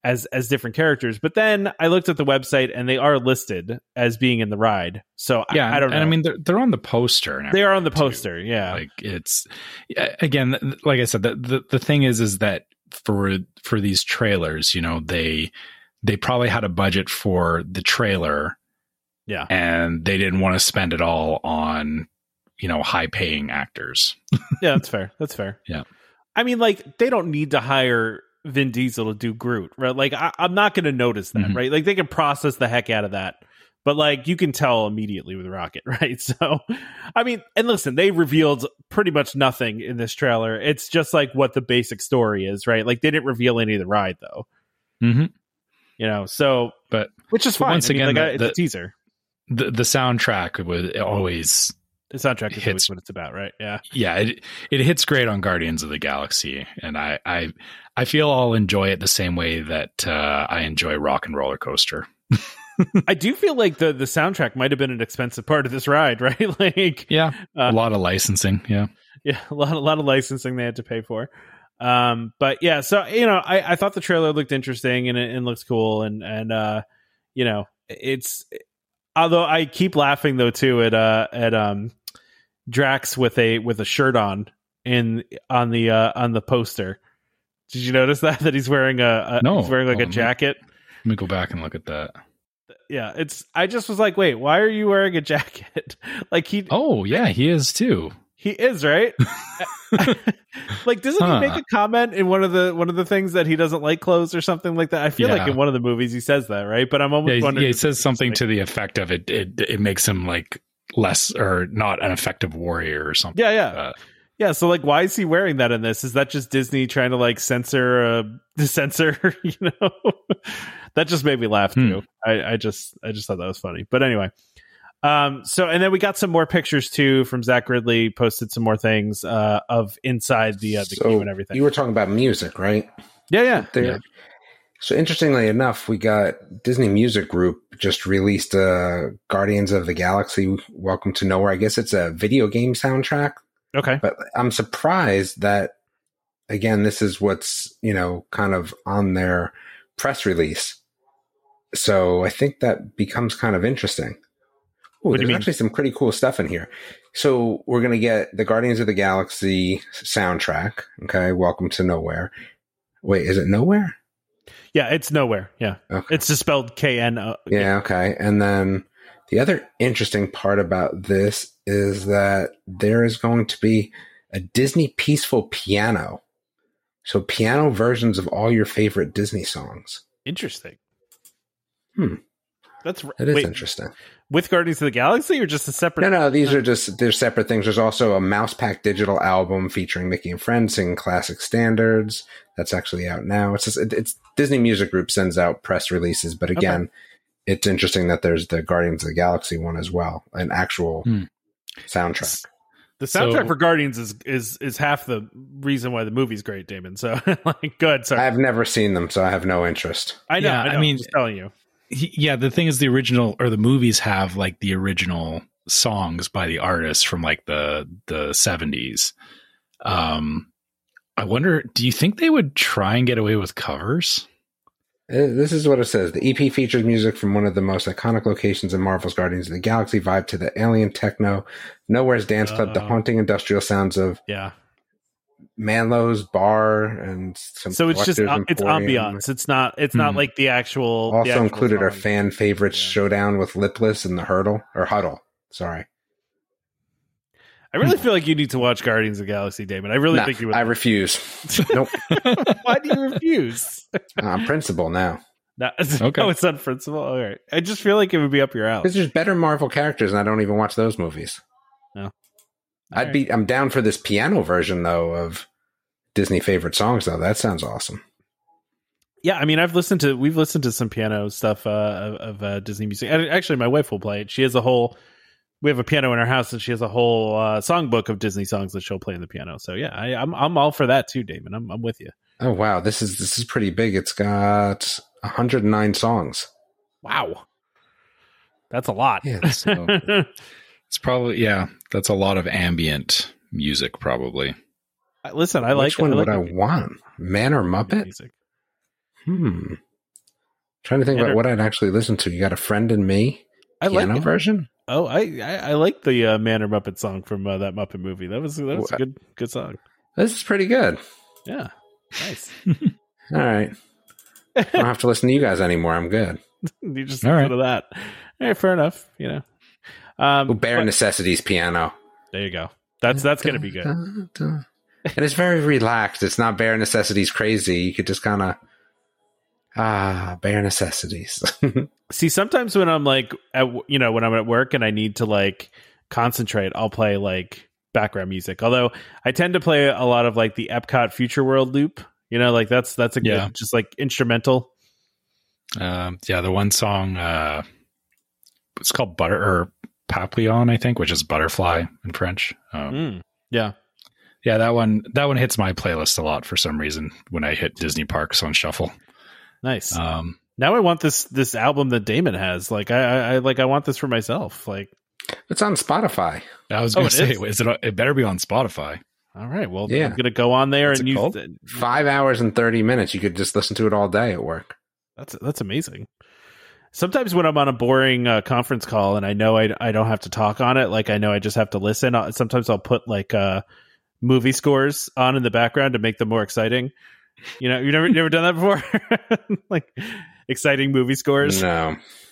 A: as as different characters but then i looked at the website and they are listed as being in the ride so
B: Yeah,
A: I, I don't know
B: And I mean, they're they're on the poster.
A: They are on the
B: too.
A: poster yeah
B: like it's again like i said the, the the thing is is that for for these trailers you know they they probably had a budget for the trailer
A: yeah
B: and they didn't want to spend it all on you know high paying actors
A: yeah, that's fair. That's fair.
B: Yeah.
A: I mean, like they don't need to hire Vin Diesel to do Groot, right? Like I, I'm not going to notice that,
B: Mhm.
A: right? Like they can process the heck out of that, but like you can tell immediately with Rocket, right? So, I mean, and listen, they revealed pretty much nothing in this trailer. It's just like what the basic story is, right? Like they didn't reveal any of the ride though,
B: mm-hmm.
A: you know. So,
B: but
A: which is
B: But
A: fine.
B: once
A: I mean,
B: again,
A: like,
B: the-
A: it's
B: the-
A: a teaser.
B: the the soundtrack would always
A: The soundtrack is
B: hits-
A: what it's about, right? Yeah.
B: yeah it, it hits great on guardians of the galaxy and i i i feel i'll enjoy it the same way that uh, i enjoy rock and roller coaster
A: I do feel like the the soundtrack might have been an expensive part of this ride, right? like
B: yeah
A: Uh,
B: a lot of licensing yeah
A: yeah a lot a lot of licensing they had to pay for um but yeah so you know i i thought the trailer looked interesting and it, and looks cool and and uh you know it's although i keep laughing though too at uh at um drax with a with a shirt on in on the uh on the poster did you notice that that he's wearing a, a
B: No.
A: he's wearing like
B: Oh,
A: a jacket
B: let me go back and look at that
A: yeah it's i just was like wait why are you wearing a jacket like he
B: oh yeah he is too
A: He is right. like, doesn't
B: Huh.
A: he make a comment in one of the one of the things that he doesn't like clothes or something like that? I feel like in one of the movies he says that, right? But I'm almost
B: yeah,
A: wondering.
B: yeah, he says something to the effect of it it it makes him like less or not an effective warrior or something
A: like- yeah, yeah,
B: uh,
A: yeah. So, like, why is he wearing that in this? Is that just Disney trying to like censor, uh, censor? You know, that just made me laugh
B: Hmm.
A: too. I, I just, I just thought that was funny. But anyway, um, so and then we got some more pictures too from Zach Riddley. Posted some more things uh of inside the uh, the queue and everything.
C: You were talking about music, right?
A: yeah, yeah,
C: There.
B: Yeah.
C: So interestingly enough, we got Disney Music Group just released uh, Guardians of the Galaxy Welcome to Knowhere. I guess it's a video game soundtrack,
A: okay,
C: but I'm surprised that again, this is what's, you know, kind of on their press release. So I think that becomes kind of interesting. Ooh,
A: What do you
C: there's actually some pretty cool stuff in here. So we're going to get the Guardians of the Galaxy soundtrack. Okay. Welcome to Knowhere. Wait, is it Nowhere?
A: Yeah. It's nowhere. Yeah,
C: Okay.
A: it's just spelled K N O.
C: Yeah, okay. And then the other interesting part about this is that there is going to be a Disney Peaceful Piano. So piano versions of all your favorite Disney songs.
A: Interesting. Hmm. That's
C: It is
A: wait,
C: interesting.
A: With Guardians of the Galaxy or just a separate.
C: No, no, these are just they're separate things. There's also a Mouse Pack digital album featuring Mickey and Friends singing classic standards. That's actually out now. It's just, it, it's Disney Music Group sends out press releases, but again, it's interesting that there's the Guardians of the Galaxy one as well, an actual
B: Hmm.
C: soundtrack.
A: The soundtrack
B: So-
A: for Guardians is is is half the reason why the movie's great, Damon. So like, good. Sorry,
C: I've never seen them, so I have no interest.
A: I know.
B: Yeah,
A: I, know
B: I
A: I
B: mean-
A: mean, just telling you.
B: He- yeah, the thing is, the original or the movies have like the original songs by the artists from like the the seventies. Um, I wonder, do you think they would try and get away with covers?
C: Uh, This is what it says. The EP features music from one of the most iconic locations in Marvel's Guardians of the Galaxy vibe to the alien techno, Knowhere's Dance Club, the
A: Oh.
C: haunting industrial sounds of
A: Yeah.
C: Mantlo's bar and some
A: So it's just
C: Collector's
A: it's ambiance. It's not. It's not
B: Hmm.
A: like the actual. the
C: Also
A: actual
C: included our fan favorites
A: Yeah.
C: showdown with Lipless and the Hurdle or Huddle. Sorry,
A: I really feel like you need to watch Guardians of the Galaxy, Damon. I really
C: Nah,
A: think you would.
C: I refuse. nope,
A: Why do you refuse?
C: I'm principal now
A: No,
B: Okay.
A: Oh, it's on principle. All right. I just feel like it would be up your alley.
C: because there's better Marvel characters, and I don't even watch those movies. I'd
A: All
C: be. I'm down for this piano version though of Disney favorite songs. Though that sounds awesome.
A: Yeah, I mean, I've listened to we've listened to some piano stuff uh, of, uh, Disney music. Actually, my wife will play it. She has a whole. We have a piano in our house, and she has a whole uh, songbook of Disney songs that she'll play on the piano. So yeah, I, I'm I'm all for that too, Damon. I'm I'm with you.
C: Oh wow, this is this is pretty big. It's got 109 songs.
A: Wow, that's a lot.
C: Yeah,
B: So it's probably yeah, that's a lot of ambient music, probably.
A: Listen, I like.
C: Which one
A: I like
C: would I want? Man or Muppet?
A: music.
C: Hmm. Trying to think
A: Man
C: about what I'd actually listen to. You got a friend in me
A: I like.
C: piano
A: it.
C: version.
A: Oh, I I, I like the uh, Man or Muppet song from uh, that Muppet movie. That was that was a good good song.
C: This is pretty good.
A: Yeah, nice.
C: All right, I don't have to listen to you guys anymore. I'm good.
A: you just
B: All
A: listen
B: right.
A: to that. All right, fair enough. You know, um,
C: Bare
A: but-
C: Necessities piano.
A: there you go. That's that's gonna be good.
C: And it's very relaxed. It's not Bare Necessities crazy. You could just kind of ah Bare Necessities.
A: See, sometimes when I'm like, at, you know, when I'm at work and I need to like concentrate, I'll play like background music. Although I tend to play a lot of like the Epcot Future World loop. You know, like that's that's a good,
B: Yeah.
A: just like instrumental.
B: Um, yeah, the one song uh, it's called Butter or Papillon, I think, which is butterfly in French. Um,
A: Mm, yeah,
B: Yeah, that one that one hits my playlist a lot for some reason when I hit Disney parks on shuffle.
A: nice.
B: Um,
A: now I want this this album that Damon has. Like I, I, I like I want this for myself. Like,
C: it's on Spotify.
B: I was
A: Oh,
B: going
A: it
B: to say,
A: is?
B: is it? It better be on Spotify.
A: all right, well,
C: Yeah.
A: I'm gonna go on there
B: What's
A: and
B: it
A: use.
C: Five hours and thirty minutes. You could just listen to it all day at work.
A: That's that's amazing. Sometimes when I'm on a boring uh, conference call and I know I, I don't have to talk on it, like I know I just have to listen. i sometimes I'll put like uh, movie scores on in the background to make them more exciting. You know, you never never done that before, like exciting movie scores.
C: No,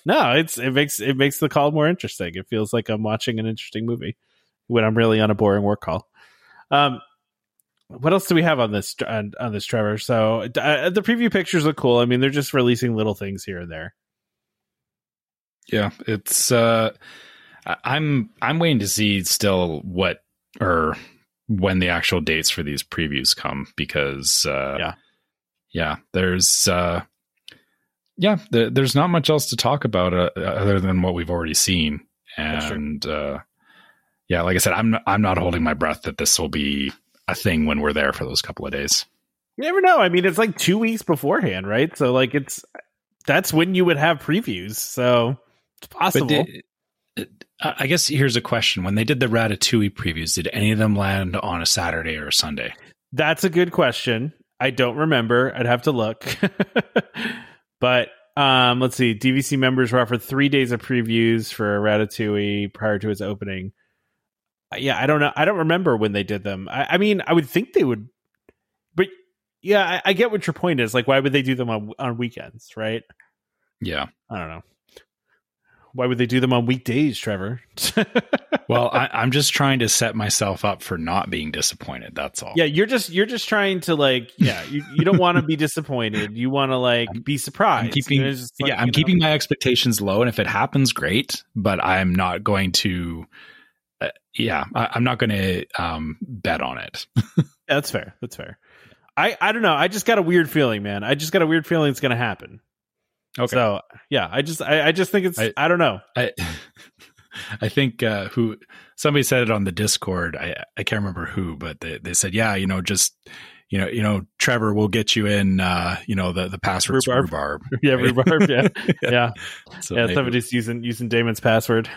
A: No, it's it makes it makes the call more interesting. It feels like I'm watching an interesting movie when I'm really on a boring work call. Um, what else do we have on this on, on this Trevor? So uh, the preview pictures look cool. I mean, they're just releasing little things here and there.
B: Yeah, it's. Uh, I'm I'm waiting to see still what or when the actual dates for these previews come because uh,
A: Yeah.
B: yeah, there's uh, yeah, there, there's not much else to talk about uh, other than what we've already seen, and uh, yeah, like I said, I'm I'm not holding my breath that this will be a thing when we're there for those couple of days.
A: You never know. I mean, it's like two weeks beforehand, right? So like it's that's when you would have previews. So it's possible.
B: did- I I guess here's a question: When they did the Ratatouille previews, did any of them land on a Saturday or a Sunday?
A: That's a good question. I don't remember. I'd have to look. but um, let's see. DVC members were offered three days of previews for Ratatouille prior to its opening. Uh, Yeah, I don't know. I don't remember when they did them. I, I mean, I would think they would, but yeah, I, I get what your point is. Like, why would they do them on on weekends, right?
B: Yeah.
A: I don't know. Why would they do them on weekdays, Trevor?
B: well, I, I'm just trying to set myself up for not being disappointed. That's all.
A: yeah, you're just you're just trying to like yeah, you, you don't want to be disappointed. You want to like be surprised.
B: I'm keeping,
A: like,
B: yeah, I'm
A: you know,
B: keeping my expectations low, and if it happens, great. But I'm not going to. Uh, yeah, I, I'm not going to um, bet on it.
A: That's fair. That's fair. I I don't know. I just got a weird feeling, man. I just got a weird feeling it's going to happen.
B: Okay.
A: So yeah, I just I, I just think it's I,
B: I-
A: don't know.
B: I I think uh, who somebody said it on the Discord. I I can't remember who, but they, they said, yeah, you know, just you know, you know, Trevor will get you in. Uh, you know, the the password's
A: Rhubarb.
B: rhubarb.
A: Yeah, rhubarb. Yeah, yeah,
B: So
A: yeah.
B: maybe,
A: Somebody's using using Damon's password.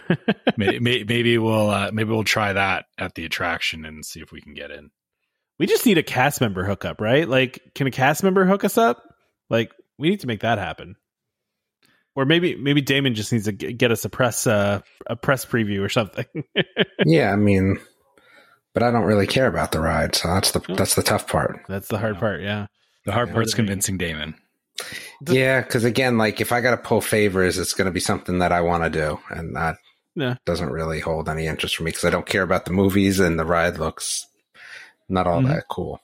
B: may- may- maybe we'll uh, maybe we'll try that at the attraction and see if we can get in.
A: we just need a cast member hookup, right? Like, can a cast member hook us up? Like, we need to make that happen. Or maybe maybe Damon just needs to get us a press uh, a press preview or something.
C: Yeah, I mean, but I don't really care about the ride, so that's the that's the tough part.
A: That's the hard part. Yeah.
B: The hard
C: Yeah.
B: part's convincing Damon.
A: Does-
C: Yeah, because again, like if I got to pull favors, it's going to be something that I want to do, and that
A: Yeah.
C: doesn't really hold any interest for me because I don't care about the movies, and the ride looks not all
B: Mhm.
C: that cool.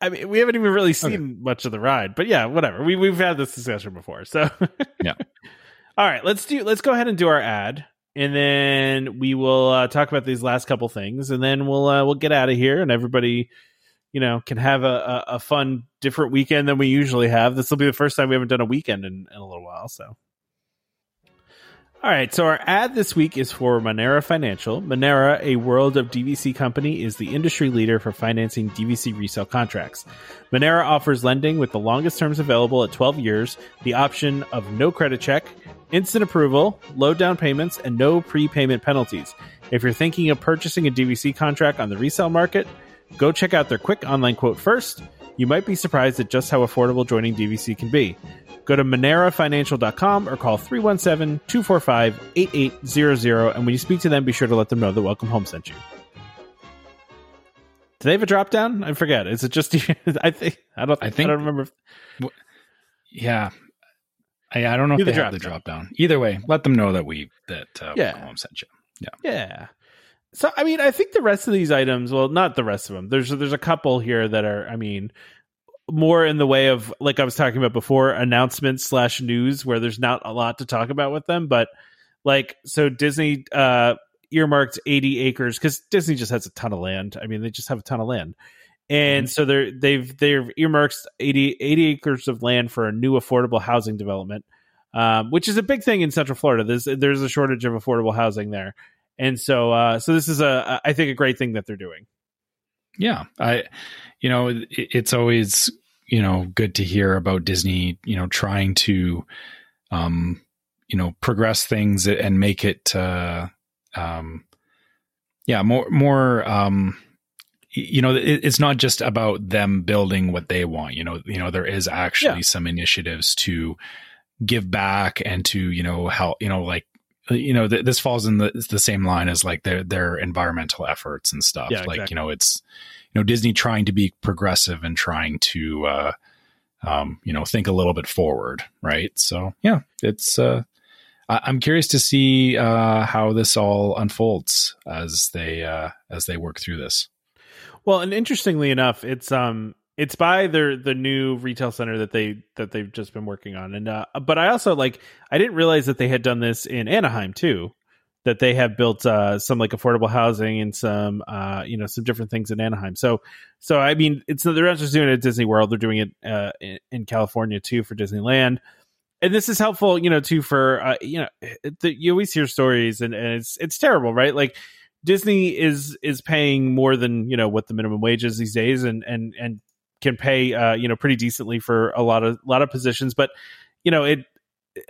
A: I mean, we haven't even really seen much of the ride, but yeah, whatever. We we've had this discussion before, so
B: Yeah.
A: All right, let's do. Let's go ahead and do our ad, and then we will uh, talk about these last couple things, and then we'll uh, we'll get out of here, and everybody, you know, can have a, a, a fun, different weekend than we usually have. This will be the first time we haven't done a weekend in, in a little while, so. All right, so our ad this week is for Monera Financial. Monera, a world of DVC company, is the industry leader for financing DVC resale contracts. Monera offers lending with the longest terms available at 12 years, the option of no credit check, instant approval, low down payments, and no prepayment penalties. If you're thinking of purchasing a DVC contract on the resale market, go check out their quick online quote first. You might be surprised at just how affordable joining DVC can be. Go to monerafinancial.com or call 317 245 8800. And when you speak to them, be sure to let them know that Welcome Home sent you. Do they have a drop down? I forget. Is it just I think I don't
B: I think-
A: I don't remember. if-
B: Yeah. I, I don't know
A: Do
B: if
A: the
B: they have the
A: drop
B: drop down. Either way, let them know that we that uh,
A: Yeah.
B: Welcome Home sent you.
A: Yeah, yeah. So I mean, I think the rest of these items, well, not the rest of them. There's there's a couple here that are, I mean, more in the way of like I was talking about before, announcements slash news, where there's not a lot to talk about with them. But like, so Disney uh earmarked 80 acres because Disney just has a ton of land. I mean, they just have a ton of land. And so they're they've they've earmarked 80, 80 acres of land for a new affordable housing development, um, which is a big thing in Central Florida. There's there's a shortage of affordable housing there, and so uh, so this is a I think a great thing that they're doing.
B: Yeah, I, you know, it, it's always you know good to hear about Disney, you know, trying to, um, you know, progress things and make it, uh, um, yeah, more more, um, you know, it, it's not just about them building what they want. You know, you know, there is actually
A: Yeah.
B: some initiatives to give back and to you know help. You know, like you know, th- this falls in the the same line as like their their environmental efforts and stuff.
A: Yeah,
B: like
A: exactly.
B: you know, it's you know Disney trying to be progressive and trying to uh, um, you know think a little bit forward, right? So yeah, it's. Uh, I- I'm curious to see uh, how this all unfolds as they uh, as they work through this.
A: Well, and interestingly enough, it's um it's by their the new retail center that they that they've just been working on, and uh, but I also like I didn't realize that they had done this in Anaheim too. That they have built uh, some like affordable housing and some uh, you know some different things in Anaheim. So so I mean it's they're not just doing it at Disney World; they're doing it uh, in, in California too for Disneyland. And this is helpful, you know, too for uh, you know the, you always hear stories and, and it's it's terrible, right? Like Disney is is paying more than you know what the minimum wage is these days, and and and can pay uh, you know pretty decently for a lot of lot of positions, but you know it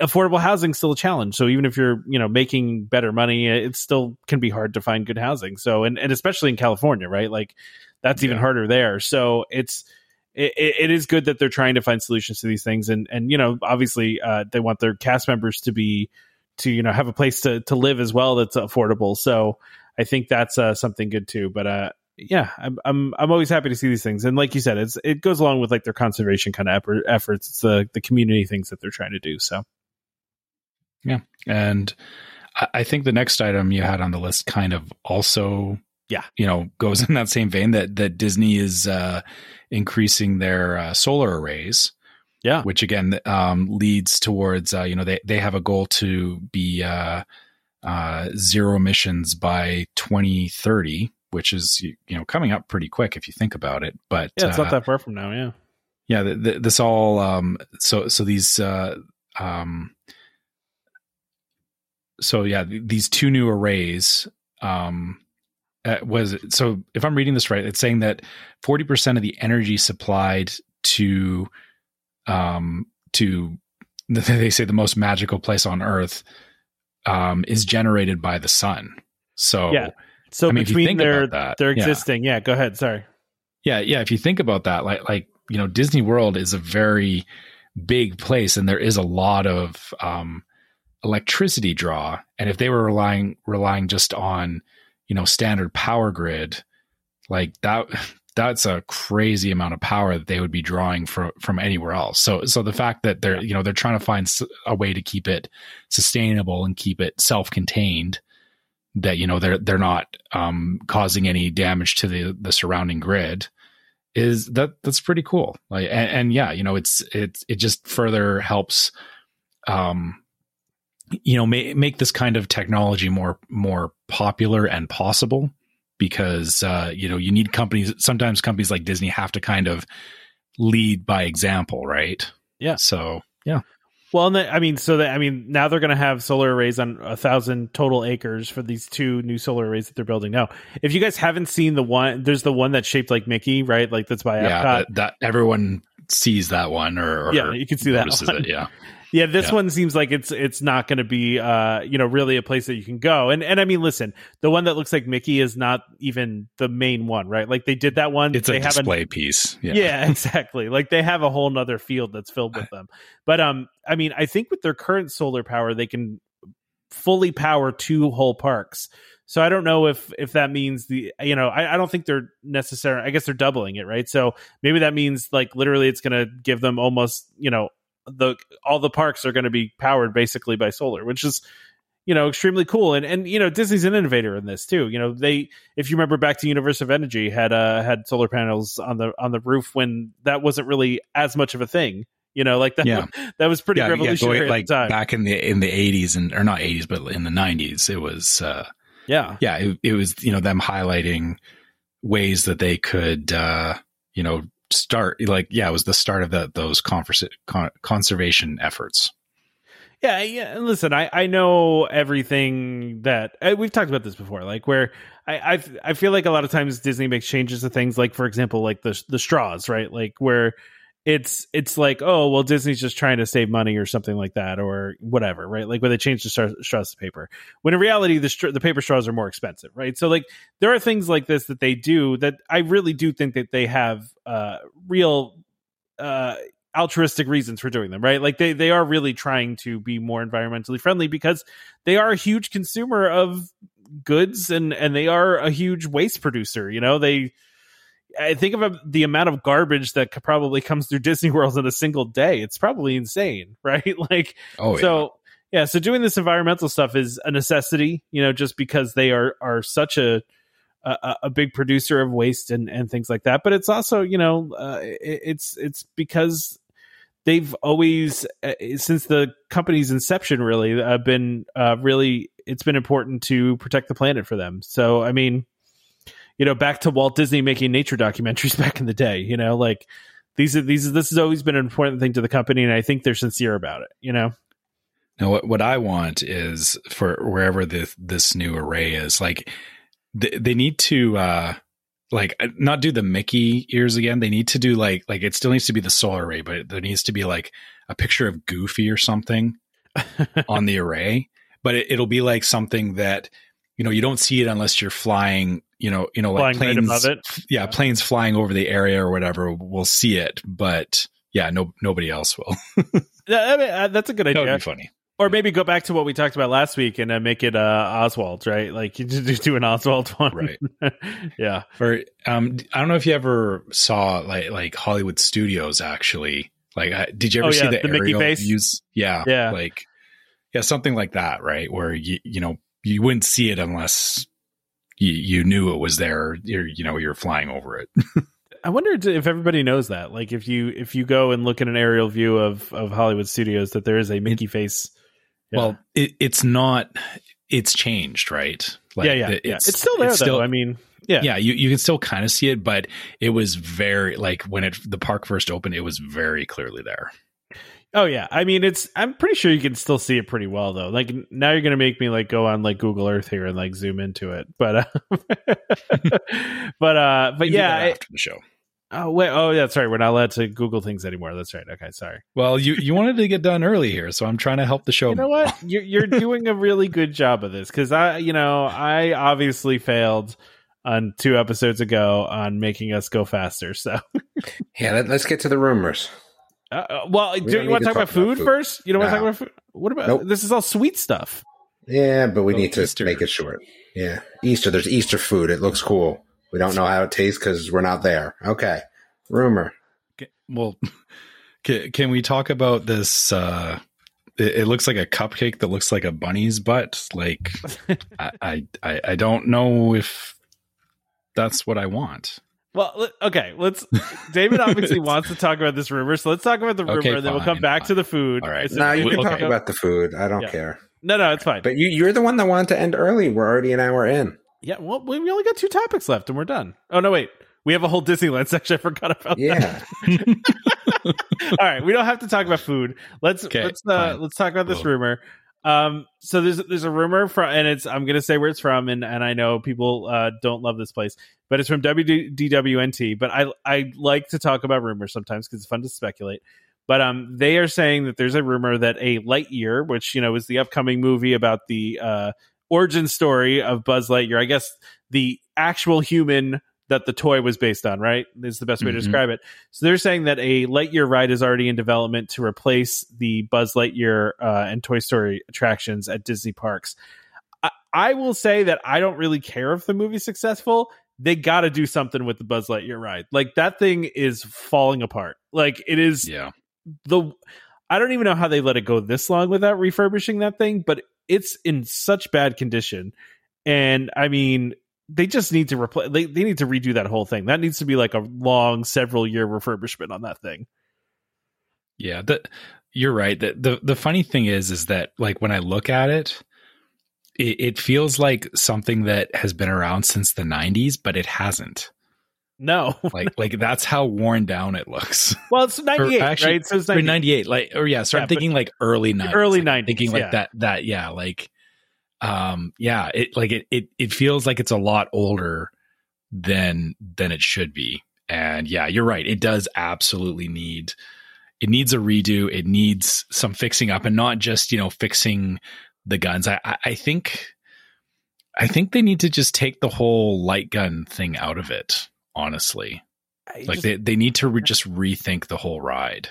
A: affordable housing still a challenge. So even if you're you know making better money, it still can be hard to find good housing. So and and especially in California, right? Like that's even harder there. So it's it, it it is good that they're trying to find solutions to these things, and and you know obviously uh, they want their cast members to be to you know have a place to to live as well that's affordable. So I think that's uh, something good too. But uh, yeah, I'm I'm I'm always happy to see these things, and like you said, it's it goes along with like their conservation kind of effort, efforts. It's the the community things that they're trying to do. So yeah,
B: And I, I think the next item you had on the list kind of also,
A: Yeah.
B: you know, goes in that same vein that that Disney is uh, increasing their uh, solar arrays,
A: Yeah.
B: which again um, leads towards uh, you know they they have a goal to be uh, uh, zero emissions by 2030, which is you know coming up pretty quick if you think about it. But
A: Yeah, it's
B: uh,
A: not that far from now. Yeah.
B: yeah th- th- this all um so so these uh um so yeah th- these two new arrays um uh, was it, so if i'm reading this right it's saying that 40% of the energy supplied to um to they say the most magical place on earth um is generated by the sun so
A: Yeah. So
B: I mean,
A: between
B: think
A: their
B: that,
A: their
B: yeah.
A: existing, yeah. Go ahead. Sorry.
B: yeah yeah if you think about that like like you know disney world is a very big place and there is a lot of um electricity draw and if they were relying relying just on you know standard power grid like that that's a crazy amount of power that they would be drawing from from anywhere else so so the fact that they're you know they're trying to find a way to keep it sustainable and keep it self-contained that you know they're they're not um causing any damage to the the surrounding grid is that that's pretty cool. Like and, and yeah you know it's it's it just further helps um you know ma- make this kind of technology more more popular and possible because uh you know you need companies sometimes companies like disney have to kind of lead by example right?
A: Yeah.
B: so yeah
A: Well, I mean, so that I mean, now they're going to have solar arrays on a thousand total acres for these two new solar arrays that they're building now. If you guys haven't seen the one, there's the one that's shaped like Mickey, right? Like that's by
B: yeah
A: Epcot.
B: that, that everyone sees that one or, or
A: Yeah, you can see that one.
B: it, yeah
A: Yeah, this
B: Yeah.
A: one seems like it's it's not going to be uh you know really a place that you can go. And and I mean, listen, the one that looks like Mickey is not even the main one, right? Like they did that one.
B: it's a
A: they have
B: display piece
A: Yeah.
B: yeah
A: exactly. Like they have a whole nother field that's filled with them. But um, I mean, I think with their current solar power, they can fully power two whole parks. So I don't know if if that means the you know I, I don't think they're necessary. I guess they're doubling it, right? So maybe that means like literally it's going to give them almost you know the all the parks are going to be powered basically by solar, which is you know extremely cool. And and you know Disney's an innovator in this too. You know they if you remember back to Universe of Energy had uh had solar panels on the on the roof when that wasn't really as much of a thing. You know, like that
B: Yeah.
A: that was pretty
B: yeah, yeah,
A: revolutionary at
B: like back in the in the 80s and or not 80s but in the 90s it was uh
A: yeah.
B: yeah it, it was you know them highlighting ways that they could uh you know start like yeah it was the start of the, those con- conservation efforts
A: Yeah, yeah. Listen, I I know everything that uh, we've talked about this before. Like where I I I feel like a lot of times Disney makes changes to things. Like for example, like the the straws, right? Like where it's it's like oh well Disney's just trying to save money or something like that or whatever, right? Like when they change the stra- straws to paper. When in reality the str- the paper straws are more expensive, right? So like there are things like this that they do that I really do think that they have uh real uh altruistic reasons for doing them right like they they are really trying to be more environmentally friendly because they are a huge consumer of goods and and they are a huge waste producer you know they i think of the amount of garbage that probably comes through disney world in a single day. It's probably insane right? Like
B: oh
A: so yeah so doing this environmental stuff is a necessity you know just because they are are such a a, a big producer of waste and and things like that. But it's also you know uh, it, it's it's because they've always uh, since the company's inception really uh, been uh, really it's been important to protect the planet for them. So i mean you know back to walt disney making nature documentaries back in the day you know like these are these this has always been an important thing to the company and i think they're sincere about it you know
B: Now, what what I want is for wherever this this new array is, like they, they need to uh like uh, not do the Mickey ears again. They need to do like like it still needs to be the solar array, but there needs to be like a picture of Goofy or something on the array. But it, it'll be like something that you know you don't see it unless you're flying. You know, you know, like
A: Flying right
B: planes.
A: above it.
B: Yeah, planes flying over the area or whatever we'll see it, but yeah, no nobody else will.
A: Yeah, I mean, uh, that's a good
B: that would
A: idea
B: be funny.
A: or maybe go back to what we talked about last week and uh, make it uh oswald right like you just do an oswald one
B: Right.
A: yeah
B: Or um, I don't know if you ever saw like like Hollywood Studios actually. Like, uh, did you ever
A: Oh,
B: see the,
A: the Mickey face?
B: views? Yeah,
A: Yeah.
B: Like, Yeah, something like that, right? Where you you know you wouldn't see it unless you, you knew it was there. You're you know you're flying over it.
A: I wonder if everybody knows that. Like, if you if you go and look at an aerial view of of Hollywood studios, that there is a Mickey face. Yeah.
B: Well, it, it's not. It's changed, right?
A: Like, yeah, yeah, it's, yeah. It's still there, it's though. Still, I mean, yeah,
B: yeah. You you can still kind of see it, but it was very like when it the park first opened, it was very clearly there.
A: Oh yeah, I mean it's. I'm pretty sure you can still see it pretty well though. Like now you're gonna make me like go on like Google Earth here and like zoom into it, but uh, but uh, but yeah,
B: after the show.
A: Oh wait, oh yeah, sorry, we're not allowed to Google things anymore. That's right. Okay, sorry.
B: Well, you you wanted to get done early here, so I'm trying to help the show.
A: You know what? You're you're doing a really good job of this because I, you know, I obviously failed on two episodes ago on making us go faster. So
C: yeah, let, us get to the rumors.
A: Uh, uh, well, we do you want to talk, about, food, food, first? You don't no. want to talk about food? What about nope. this? Is all sweet stuff.
C: Yeah, but we oh, need to Easter. make it short. Yeah, Easter. There's Easter food. It looks cool. We don't know how it tastes because we're not there. Okay, rumor.
B: Well, can, can we talk about this? Uh, it, it, looks like a cupcake that looks like a bunny's butt. Like, I, I, I don't know if that's what I want.
A: Well, okay, let's. David obviously wants to talk about this rumor, so let's talk about the rumor, okay, and then we'll come back fine. to the food.
B: All right,
C: so no, you can talk about the food. I don't yeah. care.
A: No, no, it's fine.
C: But you, you're the one that wanted to end early. We're already an hour in.
A: Yeah, well, we only got two topics left, and we're done. Oh no, wait, we have a whole Disneyland section. I forgot about that.
C: yeah.
A: All right, we don't have to talk about food. Let's okay, let's uh, let's talk about this cool. rumor. Um, so there's there's a rumor from, and it's I'm gonna say where it's from, and and I know people uh don't love this place, but it's from WDWNT. But I I like to talk about rumors sometimes because it's fun to speculate. But um, they are saying that there's a rumor that a Lightyear, which you know is the upcoming movie about the uh origin story of Buzz Lightyear, I guess the actual human that the toy was based on, right? Is the best way mm-hmm. to describe it. So they're saying that a Lightyear ride is already in development to replace the Buzz Lightyear uh, and Toy Story attractions at Disney parks. I, I will say that I don't really care if the movie's successful. They got to do something with the Buzz Lightyear ride. Like that thing is falling apart. Like it is.
B: Yeah.
A: The I don't even know how they let it go this long without refurbishing that thing, but it's in such bad condition. And I mean, they just need to replace they, they need to redo that whole thing that needs to be like a long several year refurbishment on that thing
B: yeah that you're right the, the the funny thing is is that like when i look at it, it it feels like something that has been around since the 90s but it hasn't
A: no,
B: like like that's how worn down it looks.
A: Well, it's ninety eight, right?
B: So it's 98. 98. like or yeah. So yeah, I'm thinking like early nineties,
A: early nineties,
B: like, thinking like yeah. that that yeah, like um yeah it like it, it it feels like it's a lot older than than it should be. And yeah you're right. It does absolutely need it needs a redo. It needs some fixing up and not just you know fixing the guns. I i, I think i think they need to just take the whole light gun thing out of it honestly. I like just, they, they need to re- just rethink the whole ride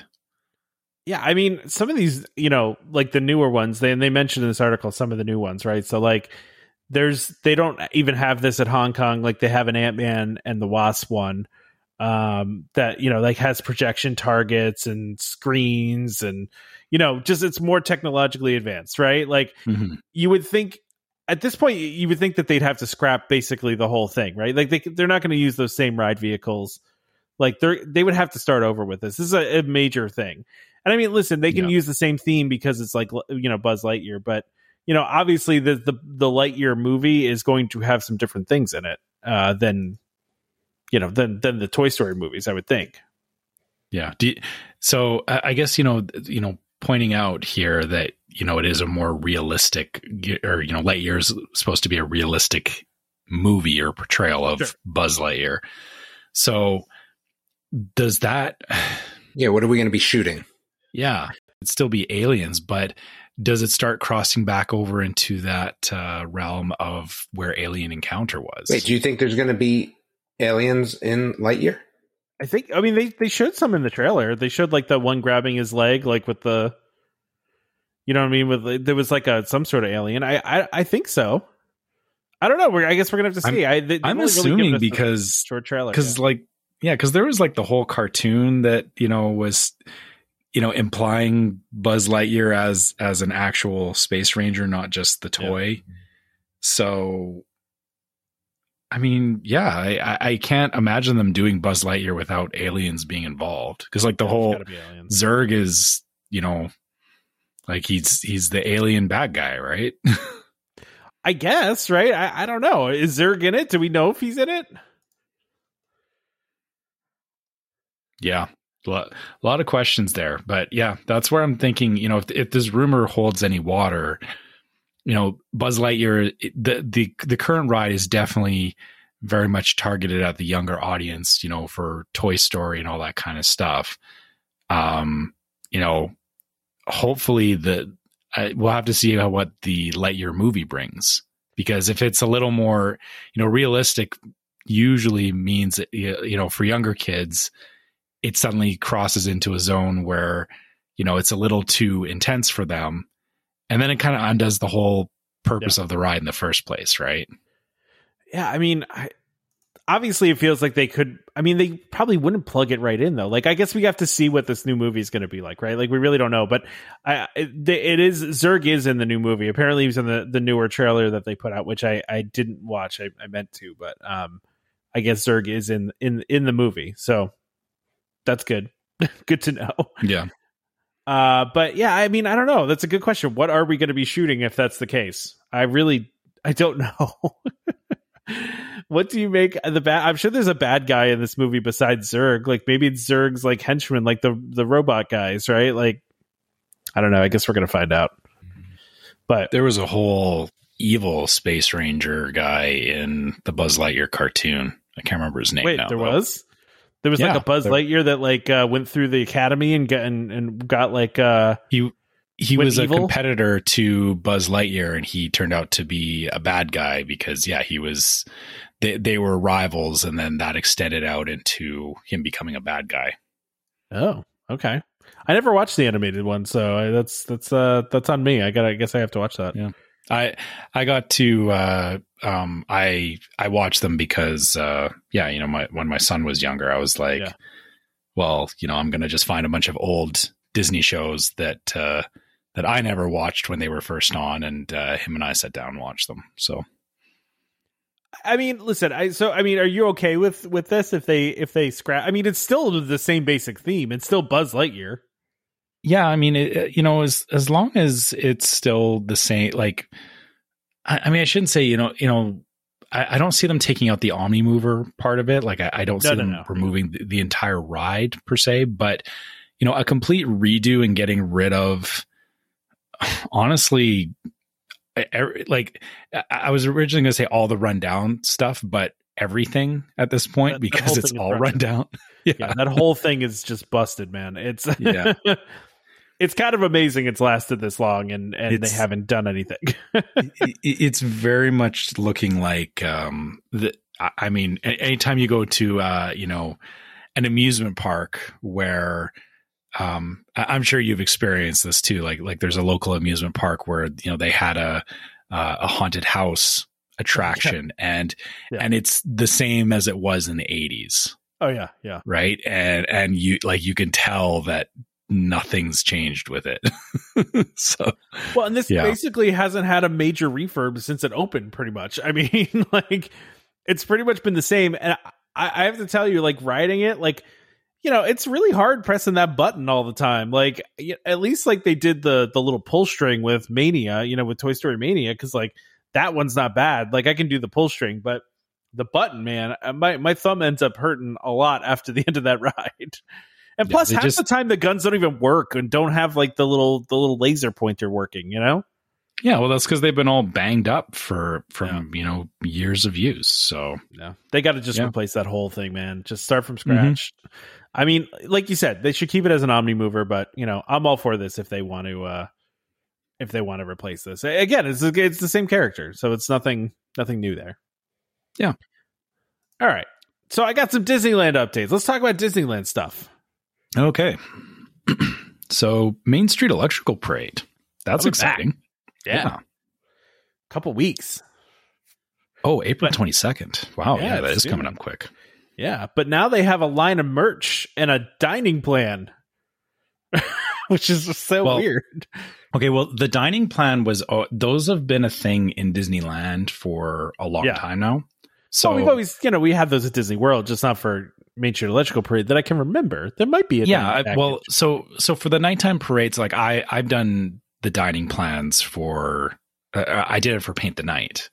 A: yeah, I mean, some of these, you know, like the newer ones, they and they mentioned in this article some of the new ones, right? So like there's they don't even have this at Hong Kong, like they have an Ant Man and the Wasp one um that you know like has projection targets and screens and you know just it's more technologically advanced right? Like mm-hmm. you would think at this point you would think that they'd have to scrap basically the whole thing right? Like they they're not going to use those same ride vehicles. Like they're, they would have to start over with this. This is a, a major thing and I mean, listen, they can yeah. use the same theme because it's like you know Buzz Lightyear, but you know, obviously the the the Lightyear movie is going to have some different things in it uh, than you know than than the Toy Story movies. I would think.
B: Yeah. You, so I guess you know you know pointing out here that you know it is a more realistic or you know Lightyear is supposed to be a realistic movie or portrayal of sure. Buzz Lightyear. So does that?
C: Yeah. What are we going to be shooting?
B: Yeah, it'd still be aliens, but does it start crossing back over into that uh, realm of where Alien Encounter was?
C: Wait, do you think there's going to be aliens in Lightyear?
A: I think. I mean, they they showed some in the trailer. They showed like the one grabbing his leg, like with the, you know what I mean? With there was like a some sort of alien. I I, I think so. I don't know. We're, I guess we're gonna have to see.
B: I'm,
A: I,
B: they, I'm assuming really because
A: short trailer
B: because yeah. like yeah, because there was like the whole cartoon that you know was you know, implying Buzz Lightyear as as an actual space ranger, not just the toy. So, I mean, yeah, I, I can't imagine them doing Buzz Lightyear without aliens being involved because, like, the yeah, whole Zurg is, you know, like he's he's the alien bad guy, right?
A: I guess, right? I, I don't know. Is Zurg in it? Do we know if he's in it?
B: Yeah, a lot, of questions there, but yeah, that's where I'm thinking. You know, if if this rumor holds any water, you know, Buzz Lightyear, the the the current ride is definitely very much targeted at the younger audience. You know, for Toy Story and all that kind of stuff. Um, you know, hopefully the we'll have to see how, what the Lightyear movie brings because if it's a little more, you know, realistic, usually means you know for younger kids it suddenly crosses into a zone where you know it's a little too intense for them. And then it kind of undoes the whole purpose yeah. of the ride in the first place right?
A: Yeah i mean I, obviously it feels like they could i mean they probably wouldn't plug it right in though. Like i guess we have to see what this new movie is going to be like right? Like we really don't know but I, it, it is zurg is in the new movie. Apparently he's in the, the newer trailer that they put out which i i didn't watch. I, I meant to but um i guess zurg is in in in the movie so that's good. good to know.
B: Yeah.
A: Uh, but yeah, I mean, I don't know. That's a good question. What are we going to be shooting if that's the case? I really, I don't know. what do you make the bad? I'm sure there's a bad guy in this movie besides Zurg. Like maybe it's Zurg's like henchman, like the the robot guys, right? Like, I don't know. I guess we're gonna find out. But
B: there was a whole evil space ranger guy in the Buzz Lightyear cartoon. I can't remember his name.
A: Wait,
B: now,
A: there though. was. There was yeah, like a Buzz Lightyear that like uh, went through the academy and got and, and got like uh
B: he he was evil? a competitor to Buzz Lightyear and he turned out to be a bad guy because yeah he was they they were rivals and then that extended out into him becoming a bad guy.
A: Oh, okay. I never watched the animated one, so that's that's uh that's on me. I got I guess I have to watch that.
B: Yeah. I I got to uh, um, I I watched them because uh, yeah, you know, my when my son was younger, I was like, yeah. well, you know, I'm gonna just find a bunch of old Disney shows that uh, that I never watched when they were first on, and uh, him and I sat down and watched them. So,
A: I mean, listen, I so I mean, are you okay with with this if they if they scrap? I mean, it's still the same basic theme. It's still Buzz Lightyear
B: yeah, I mean, it, you know, as as long as it's still the same, like, I, I mean, I shouldn't say, you know, you know, I, I, don't see them taking out the Omni Mover part of it. Like, I, I don't see no, them no. removing the, the, entire ride per se, but you know, a complete redo and getting rid of, honestly, like, I was originally going to say all the rundown stuff, but everything at this point that, because it's all rundown.
A: yeah. yeah, that whole thing is just busted, man. It's yeah. it's kind of amazing it's lasted this long and and it's, they haven't done anything.
B: it, it's very much looking like um the I mean anytime you go to uh you know an amusement park where um I'm sure you've experienced this too like like there's a local amusement park where you know they had a uh, a haunted house attraction yeah. and yeah. and it's the same as it was in the 80s.
A: Oh yeah, yeah.
B: Right? And and you like you can tell that nothing's changed with it. so
A: well, and this yeah. basically hasn't had a major refurb since it opened. Pretty much. I mean, like it's pretty much been the same. And I, I have to tell you, like riding it, like you know, it's really hard pressing that button all the time. Like at least like they did the the little pull string with Mania, you know, with Toy Story Mania, because like that one's not bad. Like I can do the pull string, but the button, man, uh, my my thumb ends up hurting a lot after the end of that ride. And plus, half just, the time the guns don't even work and don't have like the little the little laser pointer working. You know?
B: Yeah, well, that's because they've been all banged up for from yeah. you know years of use. So
A: yeah, they got to just yeah. replace that whole thing, man. Just start from mm-hmm. scratch. Mm-hmm. I mean, like you said, they should keep it as an omni mover, but you know, I'm all for this if they want to uh if they want to replace this. Again, it's it's the same character, so it's nothing nothing new there.
B: Yeah.
A: All right. So I got some Disneyland updates. Let's talk about Disneyland stuff.
B: Okay. so Main Street Electrical Parade. That's exciting.
A: Yeah. yeah. Couple weeks.
B: Oh, April twenty second. Wow, yeah, yeah that is coming up quick.
A: Yeah, but now they have a line of merch and a dining plan. which is just so
B: Well,
A: weird.
B: Okay, well, the dining plan was oh, those have been a thing in Disneyland for a long
A: Yeah.
B: time now.
A: So
B: So
A: we've always, you know, we have those at Disney World, just not for Street Electrical Parade that I can remember. There might be a
B: yeah, I- well, so so for the nighttime parades, like I I've done the dining plans for. Uh, I did it for Paint the Night.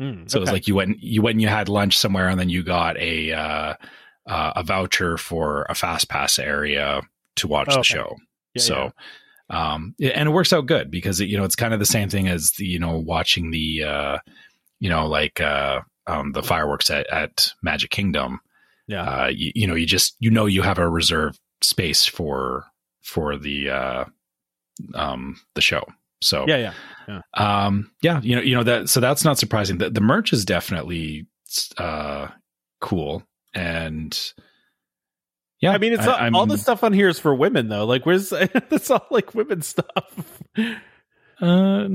A: Mm,
B: So it was like you went you went and you had lunch somewhere, and then you got a uh, uh, a voucher for a fast pass area to watch
A: Oh,
B: the
A: okay.
B: show.
A: Yeah,
B: so, um, and it works out good because it, you know it's kind of the same thing as the, you know watching the uh, you know like uh, um, the fireworks at, at Magic Kingdom.
A: Yeah,
B: Uh, you, you know, you just you know you have a reserve space for for the uh, um, the show. So
A: yeah, yeah.
B: um yeah you know you know that so that's not surprising the, the merch is definitely uh cool and yeah
A: I mean, it's all,
B: I'm-
A: all the stuff on here is for women, though. Like, where's it's all like women stuff.
B: uh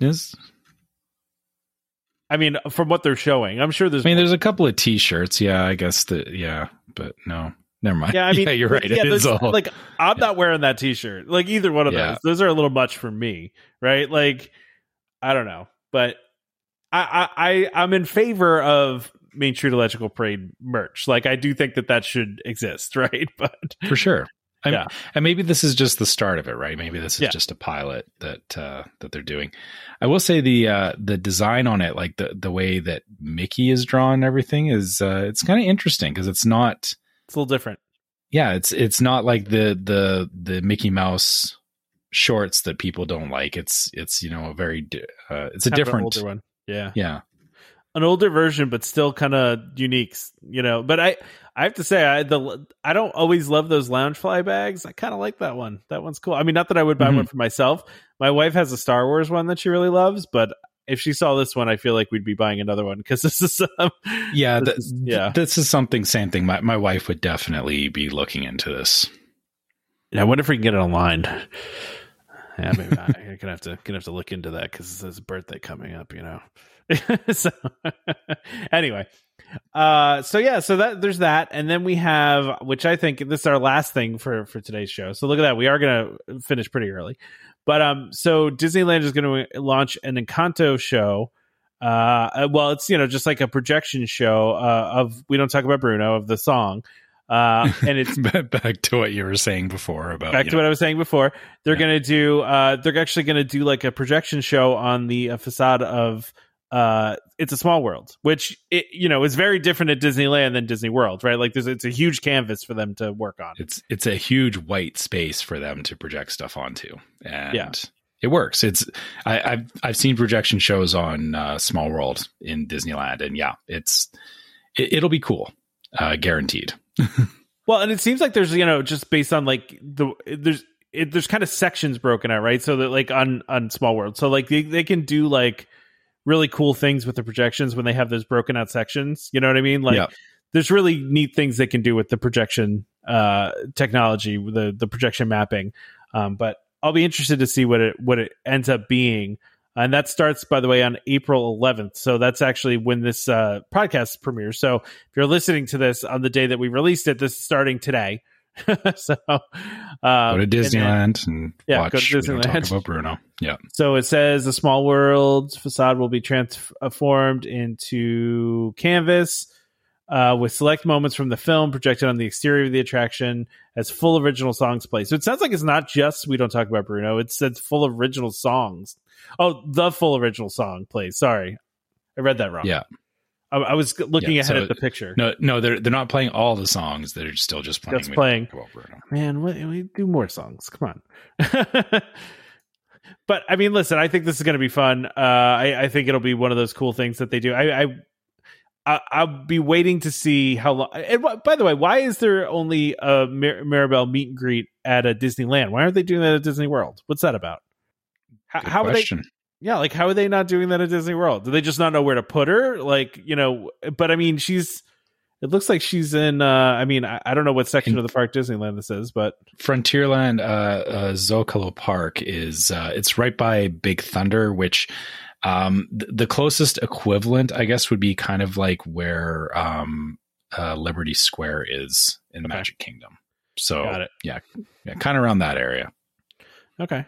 B: is
A: I mean, from what they're showing, I'm sure there's.
B: i mean there's a couple of t-shirts yeah i guess that yeah but no never mind
A: yeah, I mean,
B: you're right
A: Yeah,
B: it is all
A: like I'm not wearing that T-shirt. Like either one of
B: Yeah.
A: those. Those are a little much for me, right? Like, I don't know, but I, I, I I'm in favor of Main Street Electrical Parade merch. Like, I do think that that should exist, right? But
B: for sure I'm-
A: Yeah.
B: and maybe this is just the start of it right maybe this is
A: Yeah.
B: just a pilot that uh that they're doing i will say the uh the design on it like the the way that mickey is drawn and everything is uh it's kind of interesting because it's not
A: it's a little different.
B: yeah it's it's not like the the the mickey mouse shorts that people don't like it's it's you know a very di- uh, it's a
A: Kind
B: different
A: older one. Yeah.
B: yeah
A: an older version, but still kind of unique, you know. But I, I have to say, I the I don't always love those Loungefly bags. I kind of like that one. That one's cool. I mean, not that I would buy
B: Mhm.
A: one for myself. My wife has a Star Wars one that she really loves, but if she saw this one, I feel like we'd be buying another one because this is um,
B: yeah
A: this
B: th-
A: is- yeah.
B: this is something same thing my, my wife would definitely be looking into this
A: Yeah, I wonder if we can get it online. Yeah, maybe not. I'm gonna have to gonna have to look into that because it's his birthday coming up, you know. so anyway, uh, so yeah, so that there's that, and then we have, which I think this is our last thing for for today's show. So look at that, we are gonna finish pretty early, but um, so Disneyland is going to launch an Encanto show. Uh, well, it's you know just like a projection show uh, of we don't talk about Bruno of the song, uh, and it's
B: back to what you were saying before about
A: back to
B: know,
A: what I was saying before. They're
B: Yeah.
A: going to do. Uh, they're actually going to do like a projection show on the uh, facade of. Uh, it's a small world, which it, you know is very different at Disneyland than Disney World, right? Like there's it's a huge canvas for them to work on.
B: it's it's a huge white space for them to project stuff onto and
A: Yeah.
B: it works it's I, i've i've seen projection shows on uh, small world in disneyland and yeah it's it, it'll be cool uh guaranteed
A: Well, and it seems like there's you know just based on like the there's it, there's kind of sections broken out, right? So that like on on Small World, so like they they can do like really cool things with the projections when they have those broken out sections. You know what I mean? Like
B: Yeah.
A: there's really neat things they can do with the projection uh technology, the the projection mapping. Um, but I'll be interested to see what it what it ends up being. And that starts, by the way, on April 11th. So that's actually when this uh, podcast premieres. So if you're listening to this on the day that we released it, this is starting today. so um,
B: go to
A: and then-
B: disneyland and,
A: Yeah,
B: watch
A: go to
B: you know, talk
A: Disneyland.
B: about bruno yeah
A: so it says the small world facade will be transformed into canvas uh, with select moments from the film projected on the exterior of the attraction as full original songs play. So it sounds like it's not just we don't talk about Bruno. It says full original songs. Oh, the full original song plays. Sorry, I read that wrong.
B: Yeah.
A: I, I was looking
B: Yeah,
A: ahead
B: so
A: at the picture.
B: no no they're they're not playing all the songs they're still just playing
A: Just playing.
B: Talk about bruno
A: man we, we do more songs come on but i mean listen i think this is going to be fun uh I, I think it'll be one of those cool things that they do i i I- I'll be waiting to see how long. And wh- by the way, why is there only a Mirabel meet and greet at a Disneyland? Why aren't they doing that at Disney World? What's that about? How are they? Yeah, like how are they not doing that at Disney World? Do they just not know where to put her? Like you know, but I mean, she's. It looks like she's in. uh I mean, I, I don't know what section
B: In-
A: of the park Disneyland this is, but
B: Frontierland uh, uh, Zocalo Park is uh, it's right by Big Thunder, which um, th- the closest equivalent, I guess, would be kind of like where um, uh, Liberty Square is in the
A: Okay.
B: Magic Kingdom. So
A: Got it.
B: yeah, yeah, kind of around that area.
A: Okay.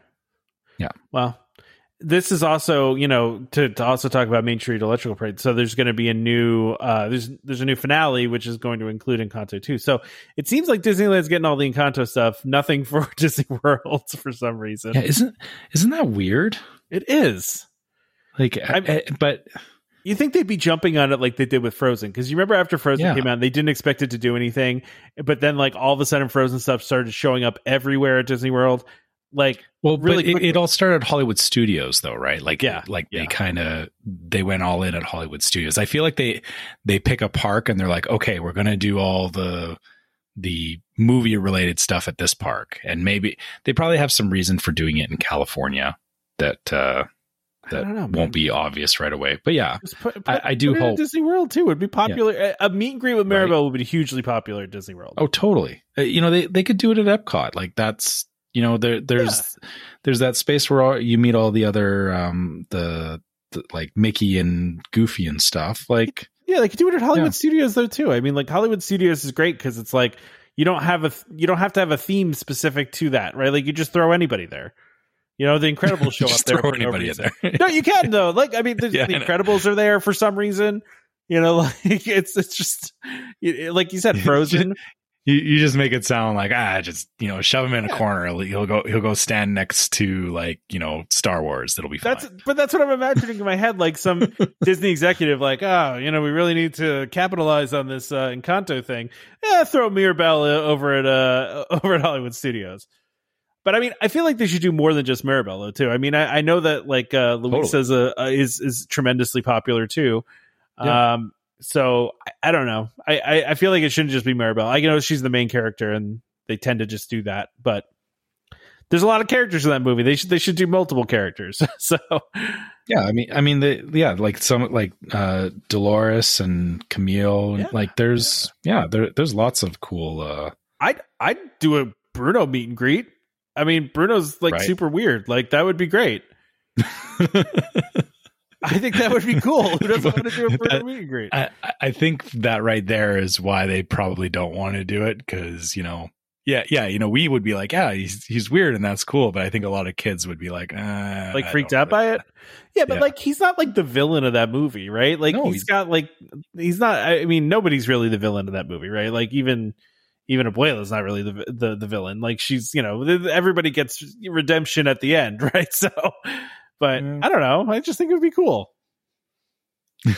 B: Yeah.
A: Well, this is also, you know, to, to also talk about Main Street Electrical Parade. So there's going to be a new, uh, there's there's a new finale which is going to include Encanto too. So it seems like Disneyland's getting all the Encanto stuff, nothing for Disney World for some reason.
B: Yeah, isn't isn't that weird?
A: It is.
B: Like,
A: I'm-
B: I, but
A: You think they'd be jumping on it like they did with Frozen? Because you remember after Frozen
B: Yeah.
A: came out, they didn't expect it to do anything, but then like all of a sudden, Frozen stuff started showing up everywhere at Disney World. Like,
B: Well,
A: really
B: but it, it all started at Hollywood Studios, though, right? Like,
A: Yeah,
B: like
A: yeah.
B: they kind of they went all in at Hollywood Studios. I feel like they they pick a park and they're like, okay, we're gonna do all the the movie related stuff at this park, and maybe they probably have some reason for doing it in California that uh, that
A: know,
B: won't be obvious right away. But yeah,
A: Just put-
B: I- I do
A: put it
B: hope-
A: Disney World too would be popular. A- A meet and greet with
B: Right.
A: Mirabel would be hugely popular at Disney World.
B: Oh, totally. Uh, you know, they they could do it at Epcot. Like that's you know there there's there's that space where all, you meet all the other um the, the like Mickey and Goofy and stuff. Like
A: yeah, they could do it at Hollywood
B: Yeah.
A: Studios though too. I mean, like Hollywood Studios is great because it's like you don't have a you don't have to have a theme specific to that, right? Like you just throw anybody there. You know, the Incredibles show up there.
B: throw
A: for no
B: anybody in there.
A: no, you can though. Like I mean, the,
B: Yeah,
A: the Incredibles are there for some reason. You know, like it's it's just it- like you said, Frozen.
B: You, you just make it sound like ah, just you know, shove him in a
A: Yeah.
B: corner. He'll, he'll go he'll go stand next to like you know Star Wars. It'll be fine.
A: That's but that's what I'm imagining in my head, like some Disney executive, like, oh, you know, we really need to capitalize on this uh, Encanto thing. Yeah, throw Mirabel uh, over at uh over at Hollywood Studios. But I mean, I feel like they should do more than just Mirabel though, too. I mean, I, I know that like uh, Luis
B: Totally.
A: is a uh, is is tremendously popular too.
B: Yeah.
A: Um, so I, I don't know. I, I I feel like it shouldn't just be Mirabel. I know she's the main character, and they tend to just do that, but. There's a lot of characters in that movie. They should they should do multiple characters. so
B: yeah. I mean, I mean the yeah, like some like uh Dolores and Camilo.
A: Yeah.
B: Like there's yeah, there there's lots of cool. uh
A: I'd I'd do a Bruno meet and greet. I mean, Bruno's like
B: Right.
A: super weird. Like that would be great. I think that would be cool. Who doesn't want to do a Bruno
B: That-
A: meet and greet?
B: I, I think that right there is why they probably don't want to do it because you know yeah yeah you know we would be like yeah he's he's weird and that's cool but I think a lot of kids would be like uh,
A: Like freaked out by it. Yeah, but
B: Yeah.
A: like he's not like the villain of that movie, right? Like
B: No,
A: he's
B: he's-
A: got like he's not. I mean, nobody's really the villain of that movie, right? Like even even Abuela's not really the the the villain. Like she's you know everybody gets redemption at the end, right? So, but
B: Yeah.
A: I don't know. I just think it would be cool.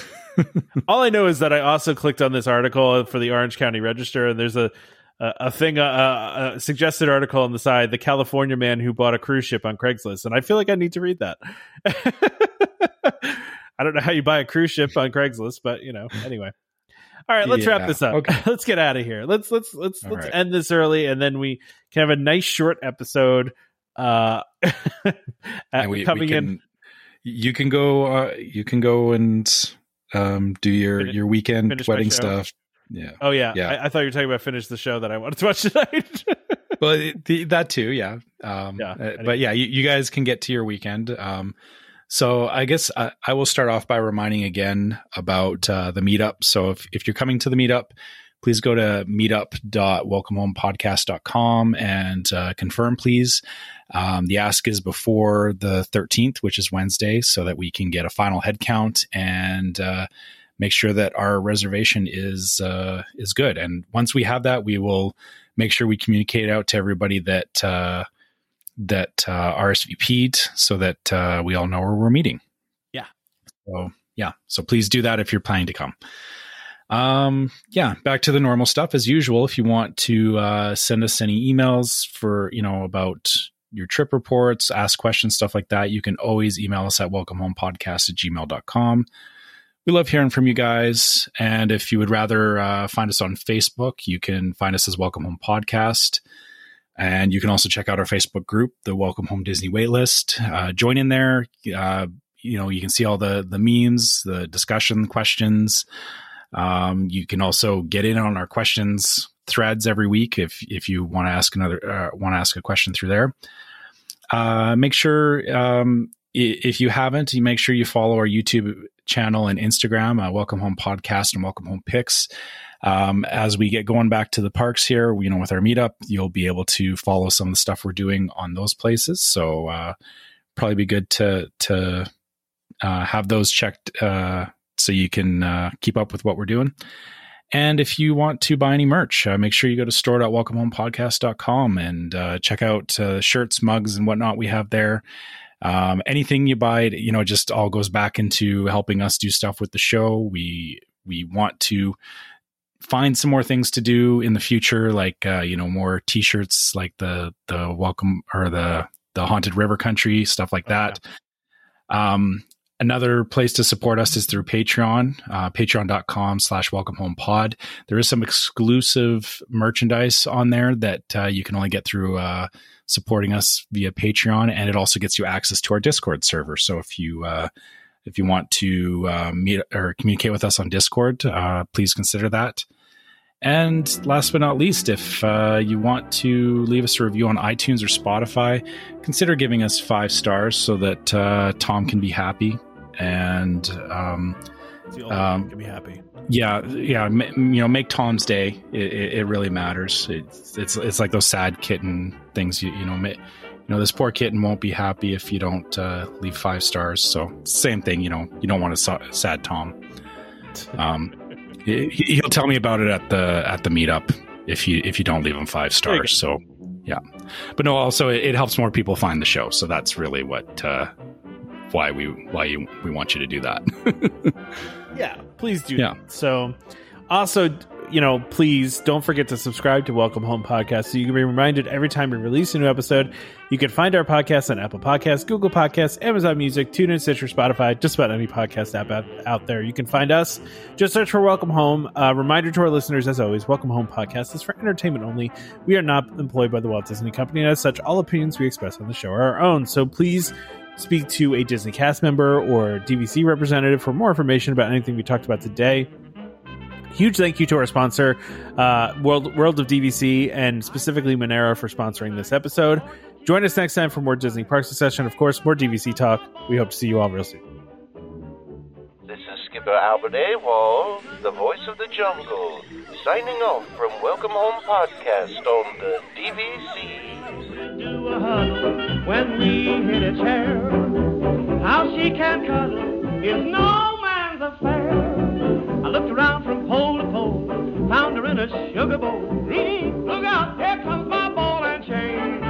A: All I know is that I also clicked on this article for the Orange County Register, and there's a a, a thing, a, a suggested article on the side: the California man who bought a cruise ship on Craigslist, and I feel like I need to read that. I don't know how you buy a cruise ship on Craigslist, but you know, anyway. All right, let's wrap this up.
B: okay.
A: let's get out of here. Let's let's let's
B: All
A: let's
B: right.
A: end this early, and then we can have a nice short episode. Uh,
B: and we,
A: coming
B: we
A: in.
B: you can go uh, you can go and um do your
A: Finish-
B: your weekend wedding stuff yeah
A: Oh yeah,
B: Yeah.
A: I, I thought you were talking about finish the show that I wanted to watch tonight.
B: well the, that too yeah um
A: Yeah,
B: uh,
A: anyway.
B: but yeah you, you guys can get to your weekend um so i guess I, I will start off by reminding again about uh, the meetup so if, if you're coming to the meetup please go to meetup.welcomehomepodcast.com and uh, confirm please um, the ask is before the 13th which is wednesday so that we can get a final head count and uh, make sure that our reservation is uh, is good and once we have that we will make sure we communicate out to everybody that uh, that uh, RSVP'd so that uh, we all know where we're meeting.
A: Yeah.
B: So yeah. So please do that if you're planning to come. Um, yeah, back to the normal stuff as usual. If you want to uh, send us any emails for, you know, about your trip reports, ask questions, stuff like that, you can always email us at welcomehomepodcast at gmail.com. We love hearing from you guys. And if you would rather uh, find us on Facebook, you can find us as Welcome Home Podcast. And you can also check out our Facebook group, the Welcome Home Disney Waitlist. Uh, join in there. Uh, you know, you can see all the the memes, the discussion questions. Um, you can also get in on our questions threads every week if if you want to ask another uh, want to ask a question through there. Uh, make sure um, if you haven't, you make sure you follow our YouTube channel and Instagram, uh, Welcome Home Podcast and Welcome Home Pics. Um, as we get going back to the parks here, you know, with our meetup, you'll be able to follow some of the stuff we're doing on those places. So uh, probably be good to to uh, have those checked uh, so you can uh, keep up with what we're doing. And if you want to buy any merch, uh, make sure you go to store.welcomehomepodcast.com and uh, check out uh, shirts, mugs, and whatnot we have there. Um, anything you buy, you know, just all goes back into helping us do stuff with the show. We we want to find some more things to do in the future, like uh, you know, more T-shirts, like the the welcome or the the haunted river country stuff like that. Um, Another place to support us is through Patreon, uh, patreon.com slash welcome home pod. There is some exclusive merchandise on there that uh, you can only get through uh, supporting us via Patreon. And it also gets you access to our Discord server. So if you, uh, if you want to uh, meet or communicate with us on Discord, uh, please consider that. And last but not least, if uh, you want to leave us a review on iTunes or Spotify, consider giving us five stars so that uh, Tom can be happy and um,
A: um, can be happy.
B: Yeah, yeah. you know, make Tom's day. It, it, it, really matters. It's, it's it's like those sad kitten things. You you know, you know, this poor kitten won't be happy if you don't uh, leave five stars. So same thing. You know, you don't want a sad Tom. Um, he'll tell me about it at the at the meetup if you if you don't leave him five stars. So yeah, but no. Also, it, it helps more people find the show. So that's really what uh, why we why you, we want you to do that.
A: yeah, please do. Yeah. That. So, also, you know, please don't forget to subscribe to Welcome Home Podcast so you can be reminded every time we release a new episode. You can find our podcast on Apple Podcasts, Google Podcasts, Amazon Music, TuneIn, Stitcher, Spotify, just about any podcast app out, out there. You can find us. Just search for Welcome Home. Uh, reminder to our listeners, as always, Welcome Home Podcast is for entertainment only. We are not employed by the Walt Disney Company, and as such, all opinions we express on the show are our own. So please speak to a Disney cast member or DVC representative for more information about anything we talked about today. Huge thank you to our sponsor, uh, World World of DVC, and specifically Monero for sponsoring this episode. Join us next time for more Disney Parks session. Of course, more DVC talk. We hope to see you all real soon.
D: This is Skipper Albert Awol, the voice of the jungle, signing off from Welcome Home Podcast on the DVC
E: when we hit its hair. How she can cuddle is no man's affair. I looked around from pole to pole, found her in a sugar bowl. Look out, here comes my ball and chain.